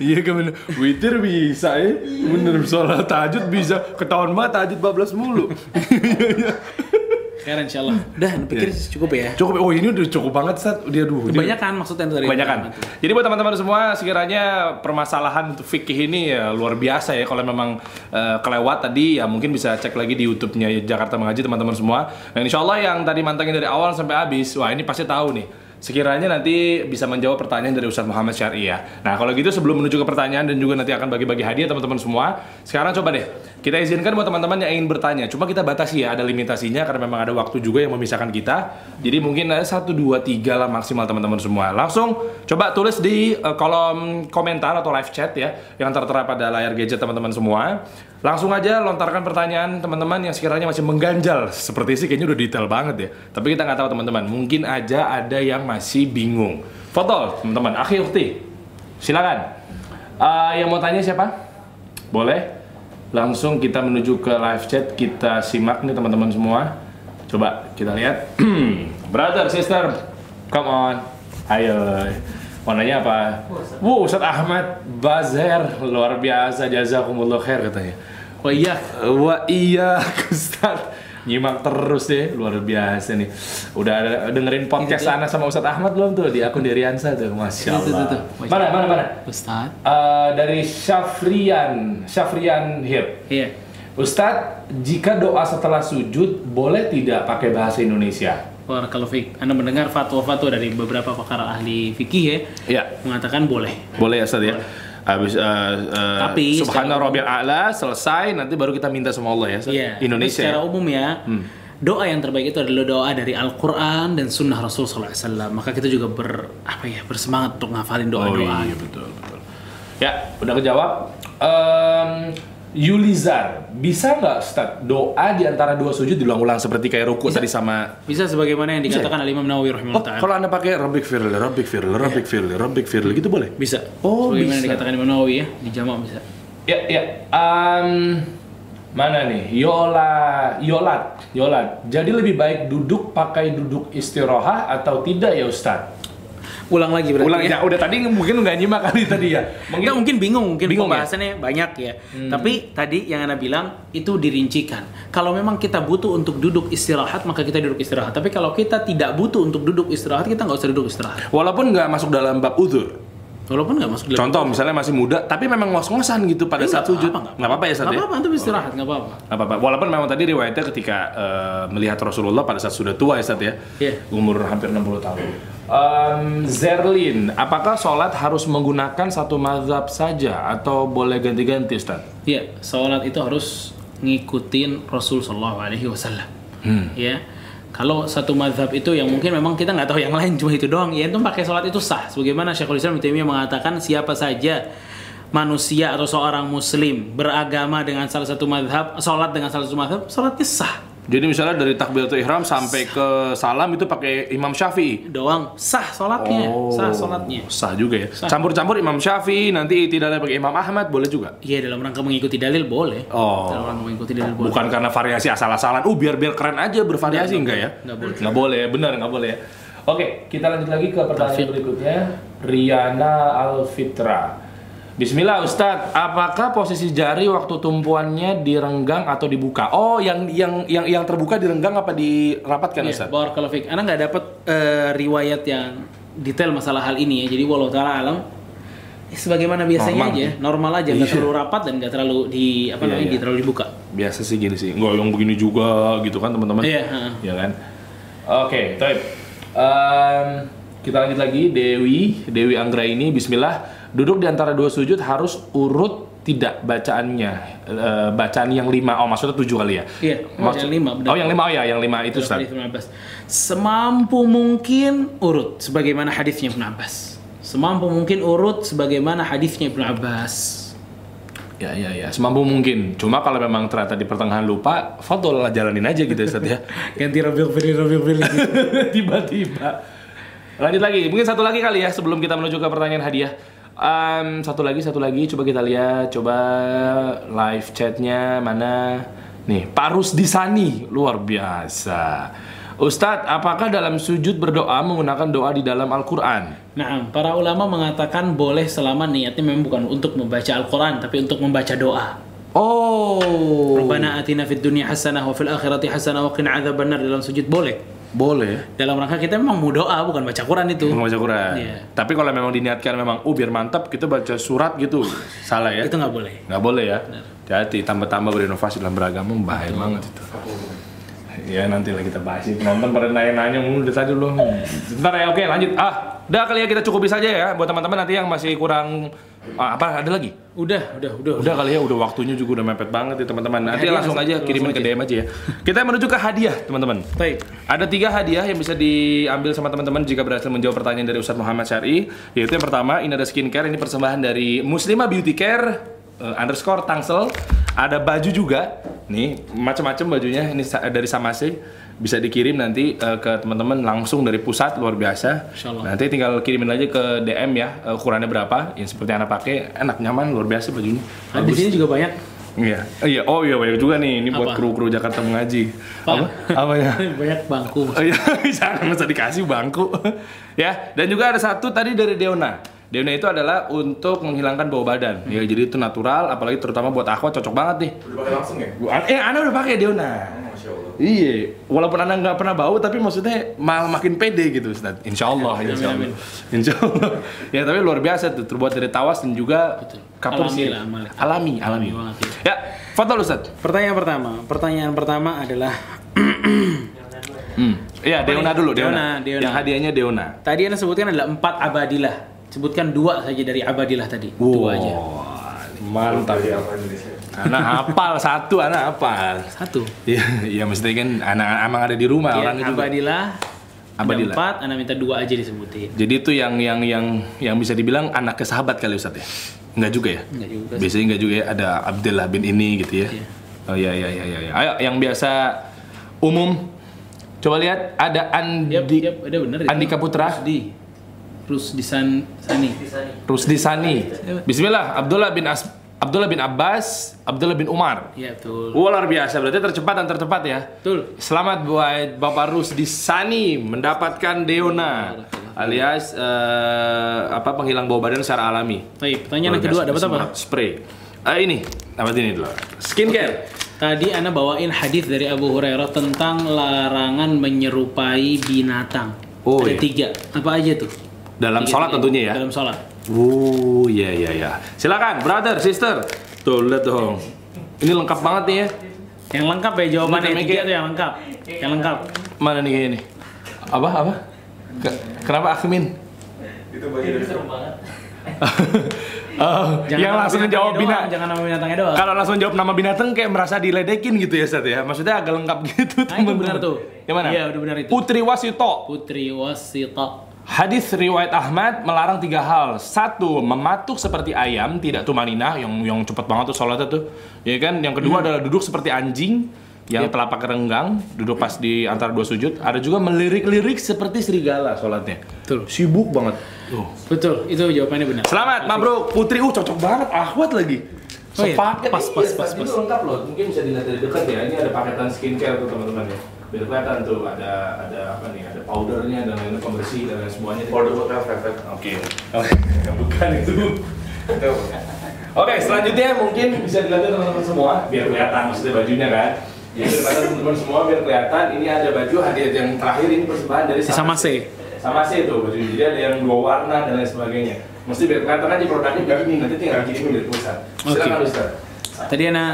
A: Iya kan bener. Witir bisa ya. Bener sholat tahajud bisa. Ketahuan banget tahajud bablas mulu.
B: Sekarang insya Allah. Udah, pikir cukup ya.
A: Cukup. Oh ini udah cukup banget Sat. Dia dulu.
B: Kebanyakan maksudnya dari
A: Kebanyakan. Jadi buat teman-teman semua, sekiranya permasalahan untuk fikih ini ya luar biasa ya. Kalau memang eh, kelewat tadi ya mungkin bisa cek lagi di YouTube-nya Jakarta Mengaji teman-teman semua. Dan insya Allah yang tadi mantengin dari awal sampai habis, wah ini pasti tahu nih. Sekiranya nanti bisa menjawab pertanyaan dari Ustadz Muhammad Syari ya. Nah kalau gitu sebelum menuju ke pertanyaan dan juga nanti akan bagi-bagi hadiah teman-teman semua, sekarang coba deh kita izinkan buat teman-teman yang ingin bertanya. Cuma kita batasi ya, ada limitasinya karena memang ada waktu juga yang memisahkan kita. Jadi mungkin ada satu, dua, tiga lah maksimal teman-teman semua. Langsung coba tulis di eh, kolom komentar atau live chat ya yang tertera pada layar gadget teman-teman semua. Langsung aja lontarkan pertanyaan teman-teman yang sekiranya masih mengganjal. Seperti sih kayaknya udah detail banget ya. Tapi kita nggak tahu teman-teman. Mungkin aja ada yang masih bingung. Foto teman-teman. Akhi ukti. Silakan. Eh, yang mau tanya siapa? Boleh? Langsung kita menuju ke live chat. Kita simak nih teman-teman semua. Coba kita lihat. Brother, sister, come on. Ayo. Mau nanya apa? Wow, Ustadz Ahmad Bazer. Luar biasa. Jazakumullah khair katanya.
B: Oh iya,
A: Wah iya Ustaz Nyimak terus deh, luar biasa nih. Udah ada dengerin podcast
B: Itu.
A: Ana sama Ustadz Ahmad belum tuh di akun Deriansa tuh, masya
B: Itu
A: Allah.
B: tuh, tuh.
A: Mana mana mana?
B: Ustaz.
A: Eh, dari Syafrian, Syafrian Hip.
B: Iya.
A: Ustadz, jika doa setelah sujud boleh tidak pakai bahasa Indonesia?
B: Barakallahu fiik. Anda mendengar fatwa-fatwa dari beberapa pakar ahli fikih ya
A: Iya.
B: mengatakan boleh.
A: Boleh ya Ustadz ya. Habis eh, eh,
B: Tapi
A: Subhana Rabbil A'la selesai nanti baru kita minta sama Allah ya.
B: Iya.
A: Indonesia.
B: Tapi Secara umum ya. Doa yang terbaik itu adalah doa dari Al-Quran dan Sunnah Rasul SAW. Maka kita juga ber apa ya bersemangat untuk ngafalin
A: Oh
B: doa-doa.
A: iya betul betul. Ya, udah kejawab. Em, Yulizar, bisa nggak Ustaz doa di antara dua sujud diulang-ulang seperti kayak ruku tadi sama
B: Bisa sebagaimana yang
A: Bisa
B: dikatakan oleh Imam Nawawi
A: Oh,
B: rahimahullah taala.
A: kalau Anda pakai Rabbik firli, Rabbik firli, Rabbik firli, Rabbik firli gitu boleh?
B: Bisa.
A: Oh,
B: sebagaimana
A: bisa.
B: dikatakan Imam Nawawi ya di jamak bisa.
A: Ya, ya. Em, mana nih? Yola, Yolat, Yolat. Jadi lebih baik duduk pakai duduk istirahat atau tidak ya Ustaz?
B: Ulang lagi berarti
A: Ulang
B: ya.
A: ya, udah tadi mungkin nggak nyimak kali tadi ya.
B: Mungkin, mungkin bingung, mungkin
A: Bingung ya?
B: pembahasannya banyak ya. Tapi tadi yang Anda bilang itu dirincikan. Kalau memang kita butuh untuk duduk istirahat, maka kita duduk istirahat. Tapi kalau kita tidak butuh untuk duduk istirahat, kita nggak usah duduk istirahat.
A: Walaupun nggak masuk dalam bab uzur.
B: Walaupun nggak masuk dalam
A: Contoh misalnya masih muda tapi memang ngos-ngosan gitu pada
B: Eh,
A: saat
B: nggak
A: sujud. Nggak apa-apa ya Ustaz
B: Nggak
A: ya?
B: apa-apa, antum istirahat, nggak apa-apa.
A: Nggak apa-apa. Walaupun memang tadi riwayatnya ketika eh, melihat Rasulullah pada saat sudah tua ya Ustaz ya.
B: Iya.
A: Umur hampir 60 tahun. Em, Zerlin, apakah sholat harus menggunakan satu mazhab saja atau boleh ganti-ganti Ustaz?
B: Iya, sholat itu harus ngikutin Rasul Shallallahu Alaihi Wasallam.
A: Hmm.
B: Ya, kalau satu madhab itu yang mungkin memang kita nggak tahu yang lain cuma itu doang. Ya itu pakai sholat itu sah. Sebagaimana Syekhul Islam Ibnu Taimiyah mengatakan siapa saja manusia atau seorang muslim beragama dengan salah satu madhab, sholat dengan salah satu madhab, sholatnya sah.
A: Jadi misalnya dari takbiratul ihram sampai ke salam itu pakai Imam Syafi'i.
B: Doang sah sholatnya, sah sholatnya.
A: Sah juga ya. Campur-campur Imam Syafi'i, nanti tidak pakai Imam Ahmad boleh juga.
B: Iya dalam rangka mengikuti dalil boleh.
A: Oh.
B: Dalam rangka mengikuti dalil boleh.
A: Bukan karena variasi asal-asalan. Uh, biar biar keren aja bervariasi enggak, ya?
B: Nggak boleh.
A: Nggak boleh, benar nggak boleh ya. Oke, kita lanjut lagi ke pertanyaan berikutnya. Riana Alfitra. Bismillah Ustadz, apakah posisi jari waktu tumpuannya direnggang atau dibuka? Oh, yang yang yang yang terbuka direnggang apa dirapatkan
B: Iya,
A: Ustadz?
B: Barakallahu fiik. Anda nggak dapat eh, riwayat yang detail masalah hal ini ya. Jadi walau taala alam ya, sebagaimana biasanya
A: Normal.
B: aja, normal aja, nggak
A: Iya.
B: terlalu rapat dan nggak terlalu di apa
A: Iya,
B: namanya,
A: iya.
B: terlalu dibuka.
A: Biasa sih gini sih, nggak yang begini juga gitu kan teman-teman?
B: Iya, heeh.
A: Ya kan? Oke, Toib. Em, kita lanjut lagi, Dewi, Dewi Anggra ini, Bismillah. Duduk di antara dua sujud harus urut tidak bacaannya, Eh, bacaan yang lima. Oh, maksudnya tujuh kali ya?
B: Iya, oh,
A: Maksud-
B: yang lima, benar.
A: Oh, yang lima, oh ya, yang lima itu Ustaz.
B: Semampu mungkin urut sebagaimana hadisnya Ibnu Abbas. Semampu mungkin urut sebagaimana hadisnya Ibnu Abbas.
A: Ya, ya, ya, semampu mungkin. Cuma kalau memang ternyata di pertengahan lupa, fadol lah jalanin aja gitu Ustaz ya.
B: Ganti Rabiul Fili Rabiul Fili.
A: Tiba-tiba. Lanjut lagi, mungkin satu lagi kali ya sebelum kita menuju ke pertanyaan hadiah. Em, satu lagi, satu lagi, coba kita lihat, coba live chatnya mana? Nih, Pak Rusdisani, luar biasa. Ustadz, apakah dalam sujud berdoa menggunakan doa di dalam Al-Quran?
B: Nah, para ulama mengatakan boleh selama niatnya memang bukan untuk membaca Al-Quran, tapi untuk membaca doa.
A: Oh,
B: Rabbana atina fid dunya hasanah wa fil akhirati hasanah wa qina adzabannar dalam sujud boleh.
A: Boleh.
B: Dalam rangka kita memang mau doa bukan baca Quran itu.
A: Membaca Quran.
B: Iya.
A: Tapi kalau memang diniatkan memang, oh biar mantap, kita baca surat gitu, salah ya?
B: Itu nggak boleh.
A: nggak boleh ya jadi tambah-tambah berinovasi dalam beragama bahaya banget itu ya nanti lah kita bahas ini penonton pada nanya-nanya mulu tadi loh bentar ya oke lanjut ah udah kali ya kita cukupi saja ya buat teman-teman nanti yang masih kurang ah, apa ada lagi?
B: Udah, udah, udah.
A: udah. Kali ya udah waktunya juga udah mepet banget ya teman-teman. Nanti
B: Hadiah
A: langsung
B: langsung-
A: aja kirimin ke DM aja ya. Kita menuju ke hadiah teman-teman.
B: Baik.
A: ada tiga hadiah yang bisa diambil sama teman-teman jika berhasil menjawab pertanyaan dari Ustadz Muhammad Syari. Yaitu yang pertama ini ada skincare ini persembahan dari Muslimah Beauty Care eh, underscore Tangsel. Ada baju juga. Nih macam-macam bajunya ini dari Samase bisa dikirim nanti eh, ke teman-teman langsung dari pusat luar biasa nanti tinggal kirimin aja ke DM ya eh, ukurannya berapa yang seperti anak pakai enak nyaman luar biasa bajunya
B: Nah, di sini juga banyak.
A: iya iya oh iya banyak juga nih ini buat
B: Apa?
A: kru-kru Jakarta mengaji
B: Pak.
A: apa apa ya
B: banyak bangku.
A: Oh iya, jangan masa dikasih bangku. ya, dan juga ada satu tadi dari Deona. Deona itu adalah untuk menghilangkan bau badan. Ya, jadi itu natural, apalagi terutama buat akhwat cocok banget nih.
C: Udah pakai langsung ya?
A: Eh, Ana udah pakai Deona.
C: Oh.
A: Iya, walaupun Ana nggak pernah bau, tapi maksudnya malah makin pede gitu, Ustaz. Insya Allah, insya Allah. Insya Allah. ya, tapi luar biasa tuh, terbuat dari tawas dan juga kapur
B: Alami lah, alami.
A: Alami, alami.
B: Ya.
A: Ya, Fadol Ustaz.
B: Pertanyaan pertama. Pertanyaan pertama adalah
A: Hmm. Iya, Deona dulu, Deona.
B: Deona, Deona.
A: Yang hadiahnya Deona.
B: tadi Anda sebutkan adalah empat abadilah. Sebutkan dua saja dari abadilah tadi. Dua aja.
A: Mantap ya. Anak hafal satu, anak hafal.
B: Satu.
A: Iya, iya maksudnya kan anak emang ada di rumah
B: Ya,
A: orang itu.
B: abadilah.
A: Abadilah.
B: Ada empat, Anda minta dua aja disebutin.
A: Jadi itu yang yang yang yang bisa dibilang anak ke sahabat kali Ustaz ya? Enggak juga ya?
B: Enggak juga sih.
A: Biasanya enggak juga ya, ada Abdullah bin ini gitu ya.
B: Iya.
A: Oh iya iya iya iya. Ayo yang biasa umum coba lihat ada Andi
B: Yap, yap, ada bener itu.
A: Andika Putra.
B: Rusdi. Rusdi San, Sani.
A: Rusdi Sani. Bismillah, Abdullah bin As Abdullah bin Abbas, Abdullah bin Umar.
B: Iya, betul.
A: Wah, luar biasa, berarti tercepat dan tertepat ya.
B: Betul.
A: Selamat buat Bapak Rusdi Sani mendapatkan Deona alias eh, apa penghilang bau badan secara alami.
B: Baik, pertanyaan yang kedua dapat apa?
A: Spray. Ah ini, dapat ini dulu. Skincare.
B: Tadi Anda bawain hadis dari Abu Hurairah tentang larangan menyerupai binatang.
A: Oh,
B: Ada
A: iya.
B: tiga. Apa aja tuh?
A: Dalam sholat tentunya ya.
B: Dalam sholat.
A: Oh, iya iya iya. Silakan, brother, sister. Tuh, lihat dong. Ini lengkap banget nih ya.
B: Yang lengkap ya jawabannya
A: Ini kayak-
B: tuh yang lengkap. Yang lengkap.
A: Mana nih kayaknya nih? Apa apa? Ke- kenapa Akmin?
C: Itu bagian dari
A: Oh, yang langsung jawab binatang.
B: Jangan nama binatangnya doang.
A: Kalau langsung jawab nama binatang kayak merasa diledekin gitu ya, Sat ya. Maksudnya agak lengkap gitu,
B: Nah, itu benar tuh.
A: Yang mana?
B: Iya, udah benar itu.
A: Putri Wasito.
B: Putri Wasita.
A: Hadis riwayat Ahmad melarang tiga hal. Satu, mematuk seperti ayam, tidak tumaninah, yang yang cepet banget tuh sholatnya tuh. Ya kan? Yang kedua adalah duduk seperti anjing, yang telapak renggang, duduk pas di antara dua sujud. Ada juga melirik-lirik seperti serigala sholatnya.
B: Betul.
A: Sibuk banget. Tuh.
B: Betul, itu jawabannya benar.
A: Selamat, Mabruk. Putri, uh cocok banget, ahwat lagi.
B: Oh iya,
A: Sepaket.
B: pas,
A: Iya,
B: pas, pas,
A: Ini
B: pas.
A: lengkap loh. Mungkin bisa dilihat dari dekat ya. Ini ada paketan skincare tuh teman-teman ya. Biar kelihatan tuh ada ada apa nih? Ada powdernya dan lain pembersih dan lain semuanya.
C: Powder buat refleks.
A: Oke. Oke. Bukan itu.
C: Itu.
A: Oke, selanjutnya mungkin bisa dilihat teman-teman semua biar kelihatan maksudnya bajunya kan. Jadi daripada teman-teman semua biar kelihatan ini ada baju hadiah yang terakhir ini persembahan dari
B: Sama C.
A: sama sih itu baju jadi ada yang dua warna dan lain sebagainya mesti biar kelihatan aja produknya begini nanti tinggal kirimin dari pusat silakan
B: Oke.
A: Ustaz
B: Tadi Anda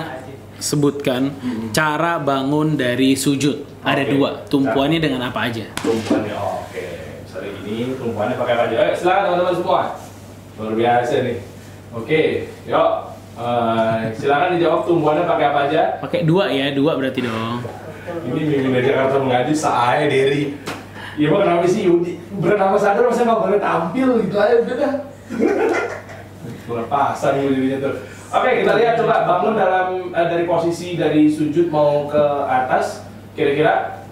B: sebutkan cara bangun dari sujud. Ada dua. Tumpuannya dengan apa aja?
A: tumpuannya oh, oke misalnya gini tumpuannya pakai apa aja ayo silakan teman-teman semua luar biasa nih oke yuk Eh, silakan dijawab tumpuannya pakai apa aja
B: Pakai dua ya, dua berarti dong.
A: ini mimin dari Jakarta mengaji saya dari ya mau kenapa sih bernama sadar masa nggak boleh tampil gitu aja udah dah Lepasan gue dirinya tuh. Oke, kita lihat coba bangun dalam eh, dari posisi dari sujud mau ke atas. Kira-kira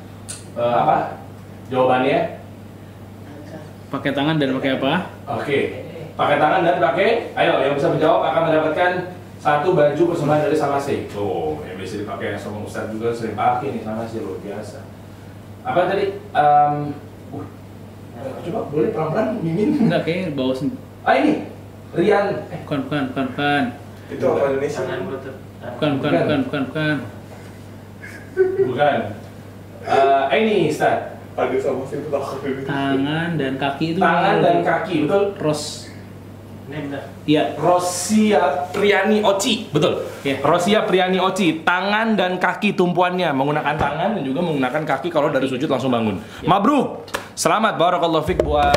A: eh, apa? Jawabannya?
B: Pakai tangan dan pakai apa?
A: Oke. Pakai tangan dan pakai. Ayo, yang bisa menjawab akan mendapatkan satu baju persembahan dari Samase. Tuh, yang bisa dipakai sama Ustadz juga sering pakai nih Samase luar biasa. Apa tadi? Em, uh, coba boleh pelan-pelan mimin.
B: Enggak, kayak bawah sen-
A: Ah ini Rian. Eh,
B: Bukan, bukan, bukan, bukan.
C: Itu apa Indonesia?
B: Bukan, bukan,
A: Bukan.
B: bukan, bukan, bukan.
A: Bukan. Eh, ini Ustadz.
C: Ada sama sih itu takut ini.
B: Tangan dan kaki itu
A: Tangan dan kaki, betul?
B: Ros. Iya,
A: Rosia Priani Oci, betul.
B: Iya.
A: Rosia Priani Oci, tangan dan kaki tumpuannya menggunakan tangan dan juga menggunakan kaki kalau dari sujud langsung bangun. Mabruk. Selamat barakallahu fik buat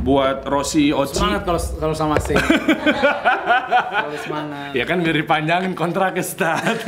A: buat Rosi Oci.
B: semangat kalau kalau sama sih. kalau semangat.
A: Ya kan biar dipanjangin kontraknya Ustaz.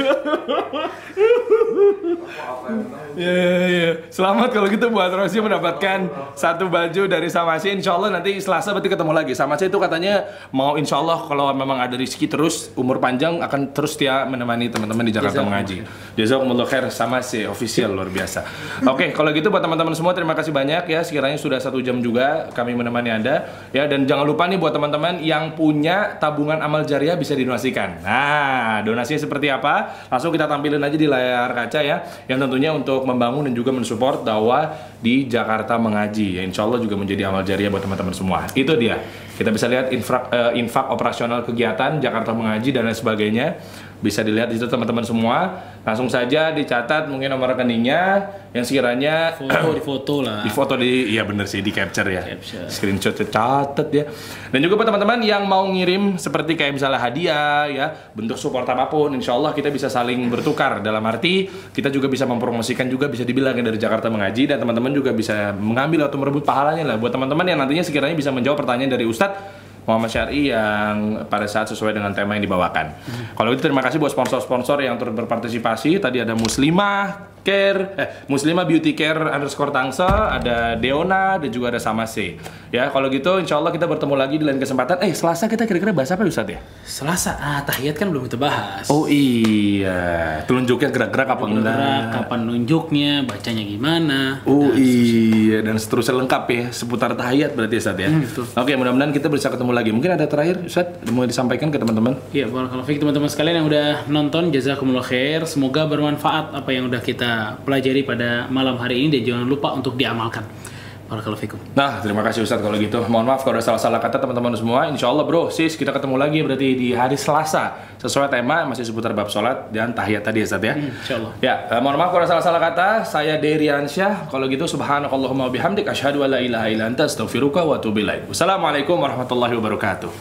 A: Ya, ya, ya. Selamat kalau gitu buat Rosi mendapatkan satu baju dari Samasi. Insya Allah nanti Selasa berarti ketemu lagi. Samasi itu katanya mau Insya Allah kalau memang ada rezeki terus umur panjang akan terus dia menemani teman-teman di Jakarta
B: Jazakumullah
A: mengaji. Jazakumullah khair Samasi official luar biasa. Oke kalau gitu buat teman-teman semua terima kasih banyak ya. Sekiranya sudah satu jam juga kami menemani anda ya dan jangan lupa nih buat teman-teman yang punya tabungan amal jariah bisa didonasikan. Nah donasinya seperti apa? Langsung kita tampilin aja di layar kaca ya. Yang tentunya untuk membangun dan juga mensupport dakwah di Jakarta mengaji. Ya, insya Allah juga menjadi amal jariah buat teman-teman semua. Itu dia. Kita bisa lihat infak, eh, infak operasional kegiatan Jakarta mengaji dan lain sebagainya. Bisa dilihat di situ teman-teman semua. Langsung saja dicatat mungkin nomor rekeningnya yang sekiranya
B: Foto di foto lah.
A: di foto di iya bener sih di capture ya
B: Capture.
A: screenshot catat ya dan juga buat teman-teman yang mau ngirim seperti kayak misalnya hadiah ya bentuk support apa pun insya Allah kita bisa saling bertukar dalam arti kita juga bisa mempromosikan juga bisa dibilang ya dari Jakarta mengaji dan teman-teman juga bisa mengambil atau merebut pahalanya lah buat teman-teman yang nantinya sekiranya bisa menjawab pertanyaan dari Ustadz Muhammad Syari yang pada saat sesuai dengan tema yang dibawakan. Kalau itu terima kasih buat sponsor-sponsor yang turut berpartisipasi. Tadi ada Muslimah Care, eh, Muslimah Beauty Care underscore Tangsel, ada Deona dan juga ada Samase. Ya kalau gitu Insya Allah kita bertemu lagi di lain kesempatan. Eh Selasa kita kira-kira bahas apa Ustadz ya?
B: Selasa, ah tahiyat kan belum kita bahas.
A: Oh iya, telunjuknya gerak-gerak apa
B: Gerak,
A: enggak?
B: kapan nunjuknya, bacanya gimana.
A: Oh iya, dan seterusnya lengkap ya seputar tahiyat berarti Ustadz ya.
B: Hmm, betul.
A: Oke, mudah-mudahan kita bisa ketemu lagi. Mungkin ada terakhir Ustadz mau disampaikan ke teman-teman?
B: Iya, fiik teman-teman sekalian yang udah nonton, jazakumullah khair. Semoga bermanfaat apa yang udah kita pelajari pada malam hari ini dan jangan lupa untuk diamalkan. Barakallahu.
A: Nah, terima kasih Ustadz kalau gitu. Mohon maaf kalau ada salah-salah kata teman-teman semua. Insya Allah bro, sis kita ketemu lagi berarti di hari Selasa. Sesuai tema masih seputar bab sholat dan tahiyat tadi ya Ustadz ya.
B: Insyaallah.
A: Ya, eh, mohon maaf kalau ada salah-salah kata. Saya Deriansyah. Kalau gitu subhanakallahumma bihamdik asyhadu an la ilaha illa anta astaghfiruka wa. Wassalamualaikum warahmatullahi wabarakatuh.